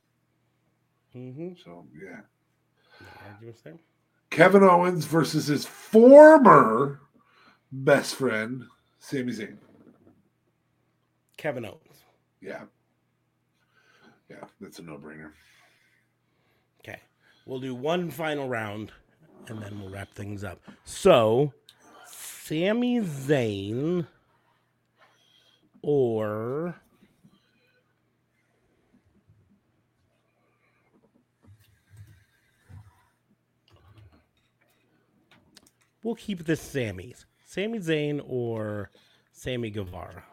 Mm-hmm. So yeah. No arguments there. Kevin Owens versus his former best friend, Sami Zayn. Kevin Owens. Yeah. Yeah, that's a no brainer. Okay. We'll do one final round and then we'll wrap things up. So, Sami Zayn or We'll keep this Sammy's. Sami Zayn or Sammy Guevara.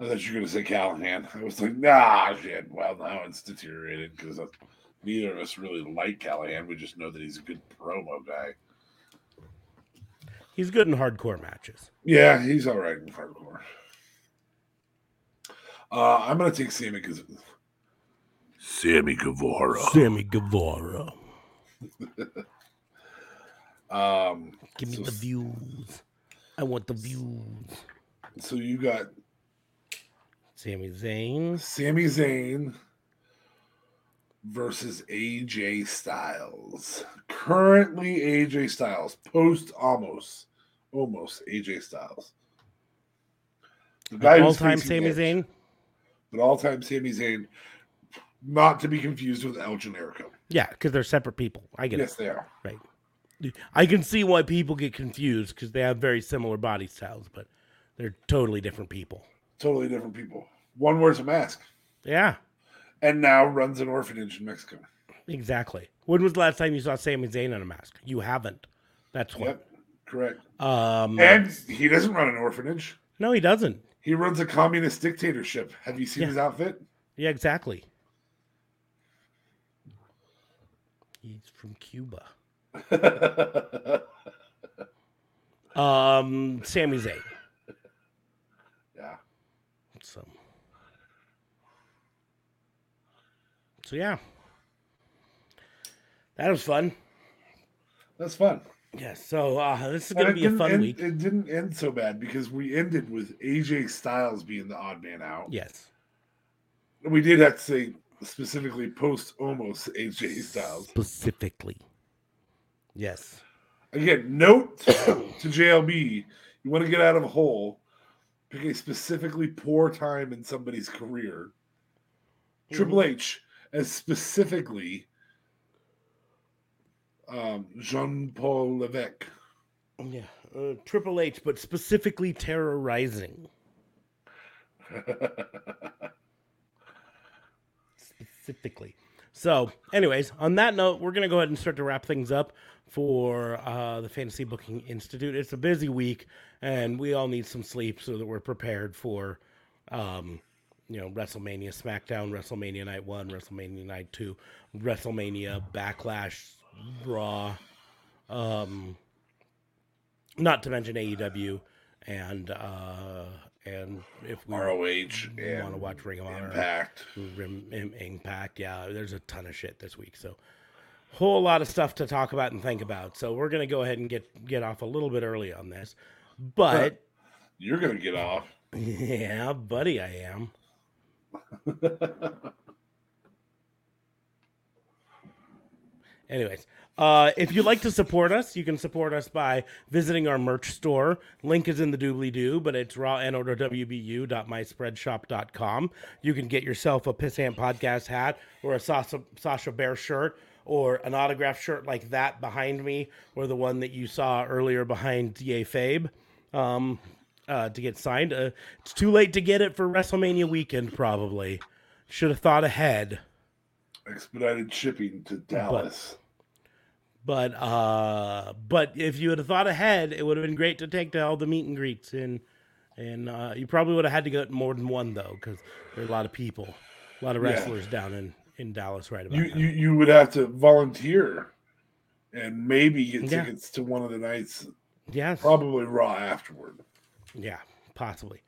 I thought you were going to say Callihan. I was like, nah, shit. Well, now it's deteriorated because neither of us really like Callihan. We just know that he's a good promo guy. He's good in hardcore matches. Yeah, he's all right in hardcore. Uh, I'm going to take Sammy because Sammy Guevara. Sammy Guevara. Um, Give me So the views. I want the views. so you got Sami Zayn. Sami Zayn versus AJ Styles. Currently AJ Styles, post almost, almost AJ Styles. The guy All time Sami Zayn. but all time Sami Zayn, not to be confused with El Generico. Yeah, because they're separate people. I get it. Yes, they are. Right. I can see why people get confused because they have very similar body styles, but they're totally different people. Totally different people. One wears a mask Yeah, and now runs an orphanage in Mexico. exactly. When was the last time you saw Sami Zayn in a mask? You haven't. That's what. Yep, correct. Um, And he doesn't run an orphanage. no, he doesn't. He runs a communist dictatorship. Have you seen Yeah. his outfit? Yeah, exactly. He's from Cuba. Um, Sami Zayn. yeah. So, so yeah, that was fun. That's fun. Yeah. So uh, this is gonna be a fun end- week. It didn't end so bad because we ended with AJ Styles being the odd man out. Yes. We did have to say specifically post almost AJ Styles. Specifically. Yes. Again, note to JLB: you want to get out of a hole, pick a specifically poor time in somebody's career. Triple H as specifically um, Jean Paul Levesque. Yeah. Uh, Triple H, but specifically terrorizing. specifically. So, anyways, on that note, we're to go ahead and start to wrap things up for uh, the Fantasy Booking Institute. It's a busy week, and we all need some sleep so that we're prepared for, um, you know, WrestleMania SmackDown, WrestleMania Night 1, WrestleMania Night 2, WrestleMania Backlash, Raw, um, not to mention AEW, and uh, and if we ROH want to watch Ring of Honor, Impact. Rim, Im- Impact. Yeah, there's a ton of shit this week. So, whole lot of stuff to talk about and think about. So we're gonna go ahead and get get off a little bit early on this, but You're gonna get off. yeah, buddy, I am. Anyways, uh, if you'd like to support us, you can support us by visiting our merch store. Link is in the doobly doo, but it's raw and order wbu.myspreadshop.com. You can get yourself a Pissant Podcast hat or a Sasha, Sasha Bear shirt or an autographed shirt like that behind me or the one that you saw earlier behind DA Fabe um, uh, to get signed. Uh, it's too late to get it for WrestleMania weekend, probably. Should have thought ahead. Expedited shipping to Dallas. But uh, but if you would have thought ahead, it would have been great to take to all the meet and greets, and and uh, you probably would have had to get more than one though, because there are a lot of people, a lot of Yeah. wrestlers down in in Dallas right about you, now. you you would have to volunteer and maybe get Yeah. tickets to one of the nights, yes, probably Raw afterward. yeah, possibly,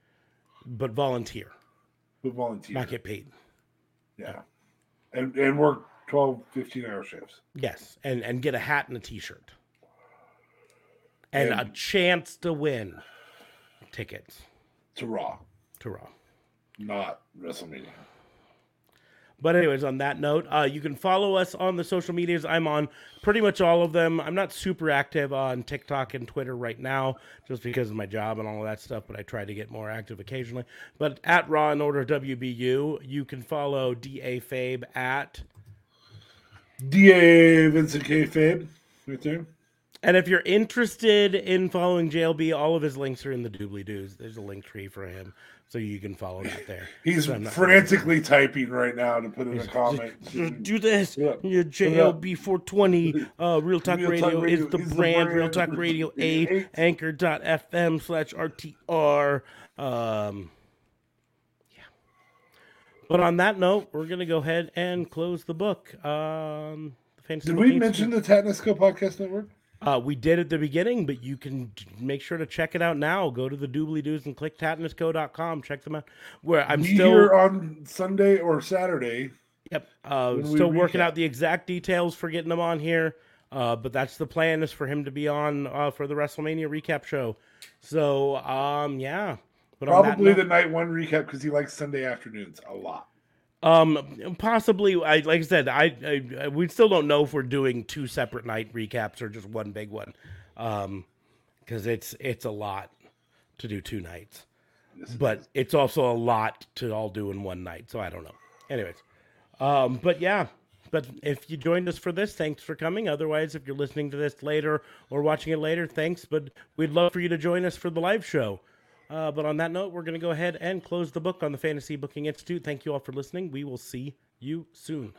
but volunteer, But volunteer. not get paid. yeah. And and work 12, 15 hour shifts. Yes, and and get a hat and a T-shirt, and, a chance to win tickets to Raw, to Raw. not WrestleMania. But anyways, on that note, uh, you can follow us on the social medias. I'm on pretty much all of them. I'm not super active on TikTok and Twitter right now, just because of my job and all of that stuff. But I try to get more active occasionally. But at Raw and Order WBU, you can follow Da Fabe at. DA Vincent K. Fabe, right there. And if you're interested in following JLB, all of his links are in the doobly doos. There's a link tree for him, so you can follow that there. He's So I'm not- frantically typing right now to put in a comment. Do this. Yeah. Your JLB 420. Uh, Real Talk Real Radio is the the brand. Real. Talk Radio 8. Anchor.fm slash RTR. Um. But on that note, we're going to go ahead and close the book. Um, the Did we mention the Tatnesco Podcast Network? Uh, we did at the beginning, but you can make sure to check it out now. Go to the doobly doos and click tatnusco.com. Check them out. Where I'm Be still. here on Sunday or Saturday. Yep. Uh, still working recap. out the exact details for getting them on here. Uh, but that's the plan is for him to be on uh, for the WrestleMania recap show. So um, yeah. But Probably the night one recap because he likes Sunday afternoons a lot. Um, possibly. I like I said, I, I, I we still don't know if we're doing two separate night recaps or just one big one. Um, because it's it's a lot to do two nights, Yes, it but it's also a lot to all do in one night. So I don't know. Anyways, um, but yeah. But if you joined us for this, thanks for coming. Otherwise, if you're listening to this later or watching it later, thanks. But we'd love for you to join us for the live show. Uh, but on that note, we're going to go ahead and close the book on the Fantasy Booking Institute. Thank you all for listening. We will see you soon.